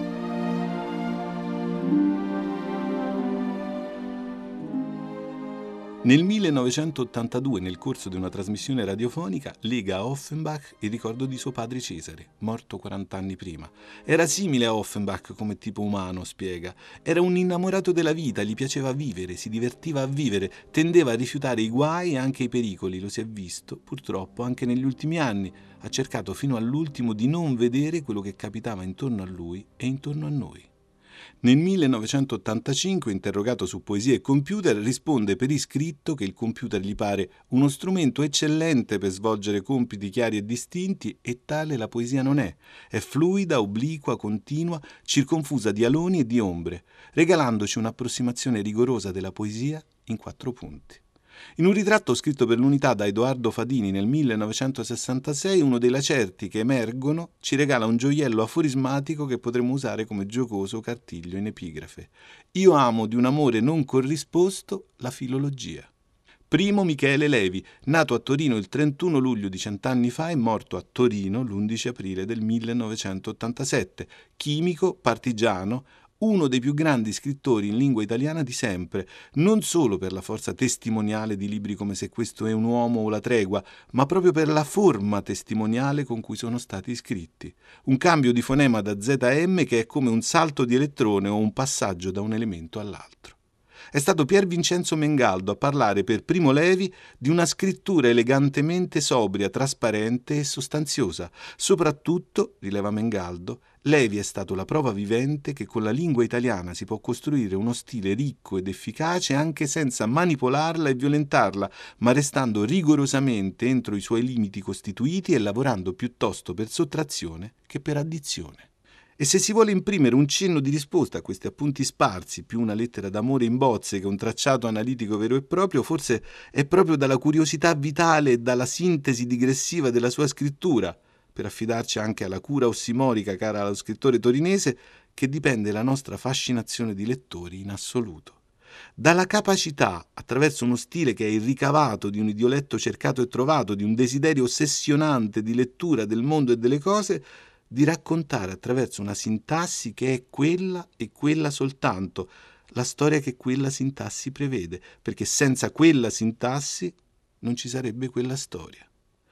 Nel 1982, nel corso di una trasmissione radiofonica, lega a Offenbach il ricordo di suo padre Cesare, morto 40 anni prima. Era simile a Offenbach come tipo umano, spiega. Era un innamorato della vita, gli piaceva vivere, si divertiva a vivere, tendeva a rifiutare i guai e anche i pericoli, lo si è visto, purtroppo, anche negli ultimi anni. Ha cercato fino all'ultimo di non vedere quello che capitava intorno a lui e intorno a noi. Nel 1985, interrogato su poesia e computer, risponde per iscritto che il computer gli pare uno strumento eccellente per svolgere compiti chiari e distinti e tale la poesia non è. È fluida, obliqua, continua, circonfusa di aloni e di ombre, regalandoci un'approssimazione rigorosa della poesia in quattro punti. In un ritratto scritto per l'unità da Edoardo Fadini nel 1966, uno dei lacerti che emergono ci regala un gioiello aforismatico che potremmo usare come giocoso cartiglio in epigrafe. Io amo di un amore non corrisposto la filologia. Primo Michele Levi, nato a Torino il 31 luglio di cent'anni fa e morto a Torino l'11 aprile del 1987, chimico, partigiano, uno dei più grandi scrittori in lingua italiana di sempre, non solo per la forza testimoniale di libri come Se questo è un uomo o La tregua, ma proprio per la forma testimoniale con cui sono stati scritti. Un cambio di fonema da ZM che è come un salto di elettrone o un passaggio da un elemento all'altro. È stato Pier Vincenzo Mengaldo a parlare per Primo Levi di una scrittura elegantemente sobria, trasparente e sostanziosa. Soprattutto, rileva Mengaldo, Levi è stato la prova vivente che con la lingua italiana si può costruire uno stile ricco ed efficace anche senza manipolarla e violentarla, ma restando rigorosamente entro i suoi limiti costituiti e lavorando piuttosto per sottrazione che per addizione. E se si vuole imprimere un cenno di risposta a questi appunti sparsi, più una lettera d'amore in bozze che un tracciato analitico vero e proprio, forse è proprio dalla curiosità vitale e dalla sintesi digressiva della sua scrittura, per affidarci anche alla cura ossimorica cara allo scrittore torinese, che dipende la nostra fascinazione di lettori in assoluto. Dalla capacità, attraverso uno stile che è il ricavato di un idioletto cercato e trovato, di un desiderio ossessionante di lettura del mondo e delle cose, di raccontare attraverso una sintassi che è quella e quella soltanto, la storia che quella sintassi prevede, perché senza quella sintassi non ci sarebbe quella storia.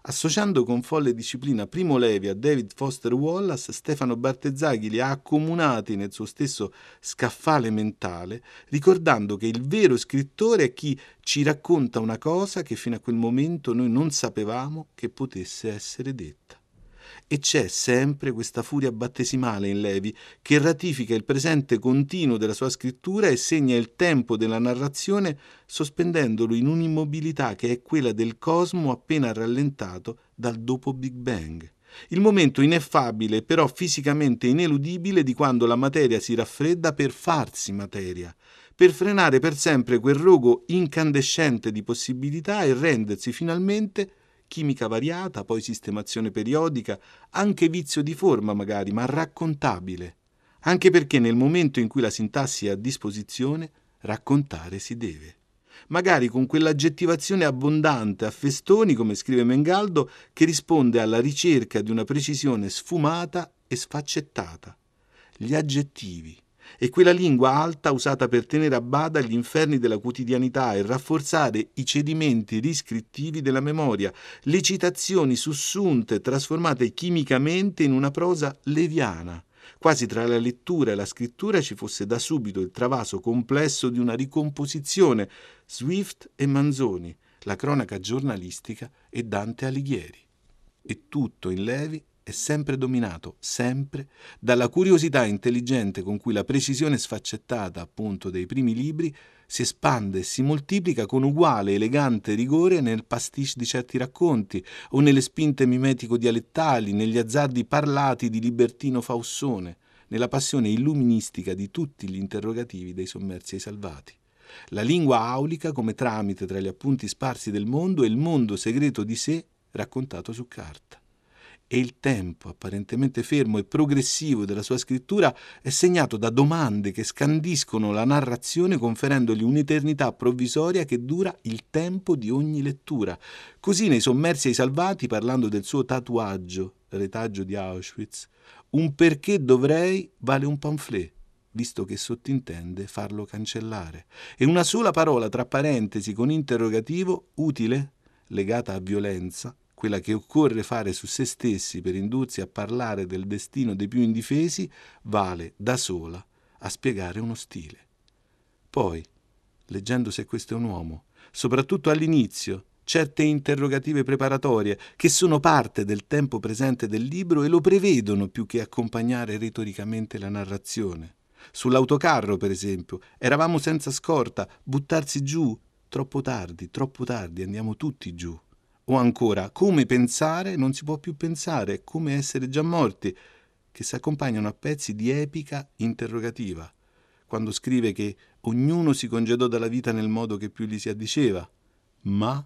Associando con folle disciplina Primo Levi a David Foster Wallace, Stefano Bartezzaghi li ha accomunati nel suo stesso scaffale mentale, ricordando che il vero scrittore è chi ci racconta una cosa che fino a quel momento noi non sapevamo che potesse essere detta. E c'è sempre questa furia battesimale in Levi che ratifica il presente continuo della sua scrittura e segna il tempo della narrazione sospendendolo in un'immobilità che è quella del cosmo appena rallentato dal dopo Big Bang. Il momento ineffabile, però fisicamente ineludibile, di quando la materia si raffredda per farsi materia, per frenare per sempre quel rogo incandescente di possibilità e rendersi finalmente chimica variata, poi sistemazione periodica, anche vizio di forma magari, ma raccontabile, anche perché nel momento in cui la sintassi è a disposizione, raccontare si deve. Magari con quell'aggettivazione abbondante a festoni, come scrive Mengaldo, che risponde alla ricerca di una precisione sfumata e sfaccettata. Gli aggettivi, e quella lingua alta usata per tenere a bada gli inferni della quotidianità e rafforzare i cedimenti riscrittivi della memoria, le citazioni sussunte trasformate chimicamente in una prosa leviana. Quasi tra la lettura e la scrittura ci fosse da subito il travaso complesso di una ricomposizione, Swift e Manzoni, la cronaca giornalistica e Dante Alighieri. E tutto in Levi è sempre dominato, sempre, dalla curiosità intelligente con cui la precisione sfaccettata, appunto, dei primi libri si espande e si moltiplica con uguale elegante rigore nel pastiche di certi racconti o nelle spinte mimetico-dialettali, negli azzardi parlati di Libertino Faussone, nella passione illuministica di tutti gli interrogativi dei sommersi ai salvati. La lingua aulica come tramite tra gli appunti sparsi del mondo e il mondo segreto di sé raccontato su carta e il tempo apparentemente fermo e progressivo della sua scrittura è segnato da domande che scandiscono la narrazione conferendogli un'eternità provvisoria che dura il tempo di ogni lettura. Così nei Sommersi ai Salvati, parlando del suo tatuaggio, retaggio di Auschwitz, un perché dovrei vale un pamphlet visto che sottintende farlo cancellare. E una sola parola tra parentesi con interrogativo utile, legata a violenza, quella che occorre fare su se stessi per indursi a parlare del destino dei più indifesi, vale da sola a spiegare uno stile. Poi, leggendo se questo è un uomo, soprattutto all'inizio, certe interrogative preparatorie che sono parte del tempo presente del libro e lo prevedono più che accompagnare retoricamente la narrazione. Sull'autocarro, per esempio, eravamo senza scorta, buttarsi giù, troppo tardi, troppo tardi, andiamo tutti giù. O ancora, come pensare non si può più pensare, come essere già morti, che si accompagnano a pezzi di epica interrogativa, quando scrive che ognuno si congedò dalla vita nel modo che più gli si addiceva, ma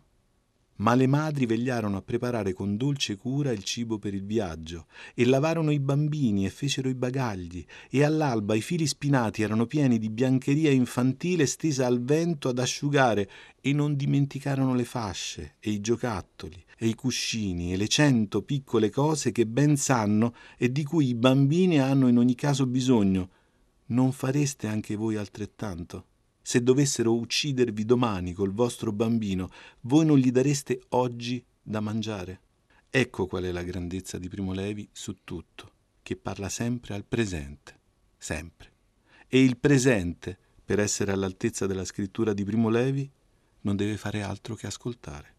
ma le madri vegliarono a preparare con dolce cura il cibo per il viaggio, e lavarono i bambini e fecero i bagagli, e all'alba i fili spinati erano pieni di biancheria infantile stesa al vento ad asciugare, e non dimenticarono le fasce, e i giocattoli, e i cuscini, e le cento piccole cose che ben sanno e di cui i bambini hanno in ogni caso bisogno, non fareste anche voi altrettanto? Se dovessero uccidervi domani col vostro bambino, voi non gli dareste oggi da mangiare? Ecco qual è la grandezza di Primo Levi su tutto, che parla sempre al presente, sempre. E il presente, per essere all'altezza della scrittura di Primo Levi, non deve fare altro che ascoltare.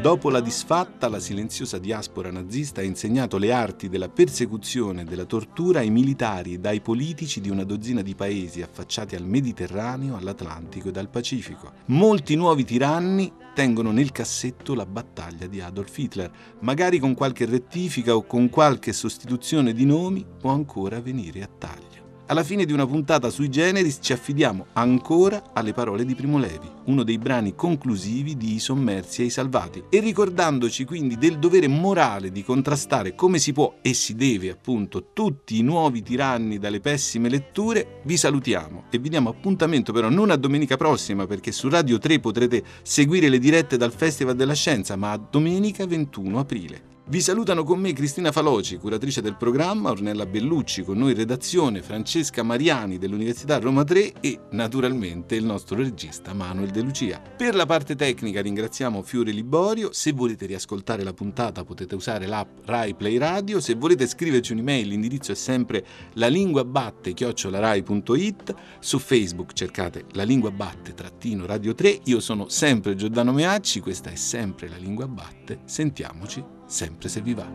Dopo la disfatta, la silenziosa diaspora nazista ha insegnato le arti della persecuzione e della tortura ai militari ed ai politici di una dozzina di paesi affacciati al Mediterraneo, all'Atlantico ed al Pacifico. Molti nuovi tiranni tengono nel cassetto la battaglia di Adolf Hitler. Magari con qualche rettifica o con qualche sostituzione di nomi può ancora venire a taglio. Alla fine di una puntata sui generis ci affidiamo ancora alle parole di Primo Levi, uno dei brani conclusivi di I sommersi e i salvati, e ricordandoci quindi del dovere morale di contrastare come si può e si deve appunto tutti i nuovi tiranni dalle pessime letture, vi salutiamo e vi diamo appuntamento però non a domenica prossima perché su Radio 3 potrete seguire le dirette dal Festival della Scienza, ma a domenica 21 aprile. Vi salutano con me Cristina Faloci, curatrice del programma, Ornella Bellucci, con noi redazione, Francesca Mariani dell'Università Roma 3 e naturalmente il nostro regista Manuel De Lucia. Per la parte tecnica ringraziamo Fiore Liborio, se volete riascoltare la puntata potete usare l'app Rai Play Radio, se volete scriverci un'email l'indirizzo è sempre lalinguabatte-rai.it, su Facebook cercate La Lingua Batte trattino Radio 3, io sono sempre Giordano Meacci, questa è sempre La Lingua Batte, sentiamoci sempre se vi va.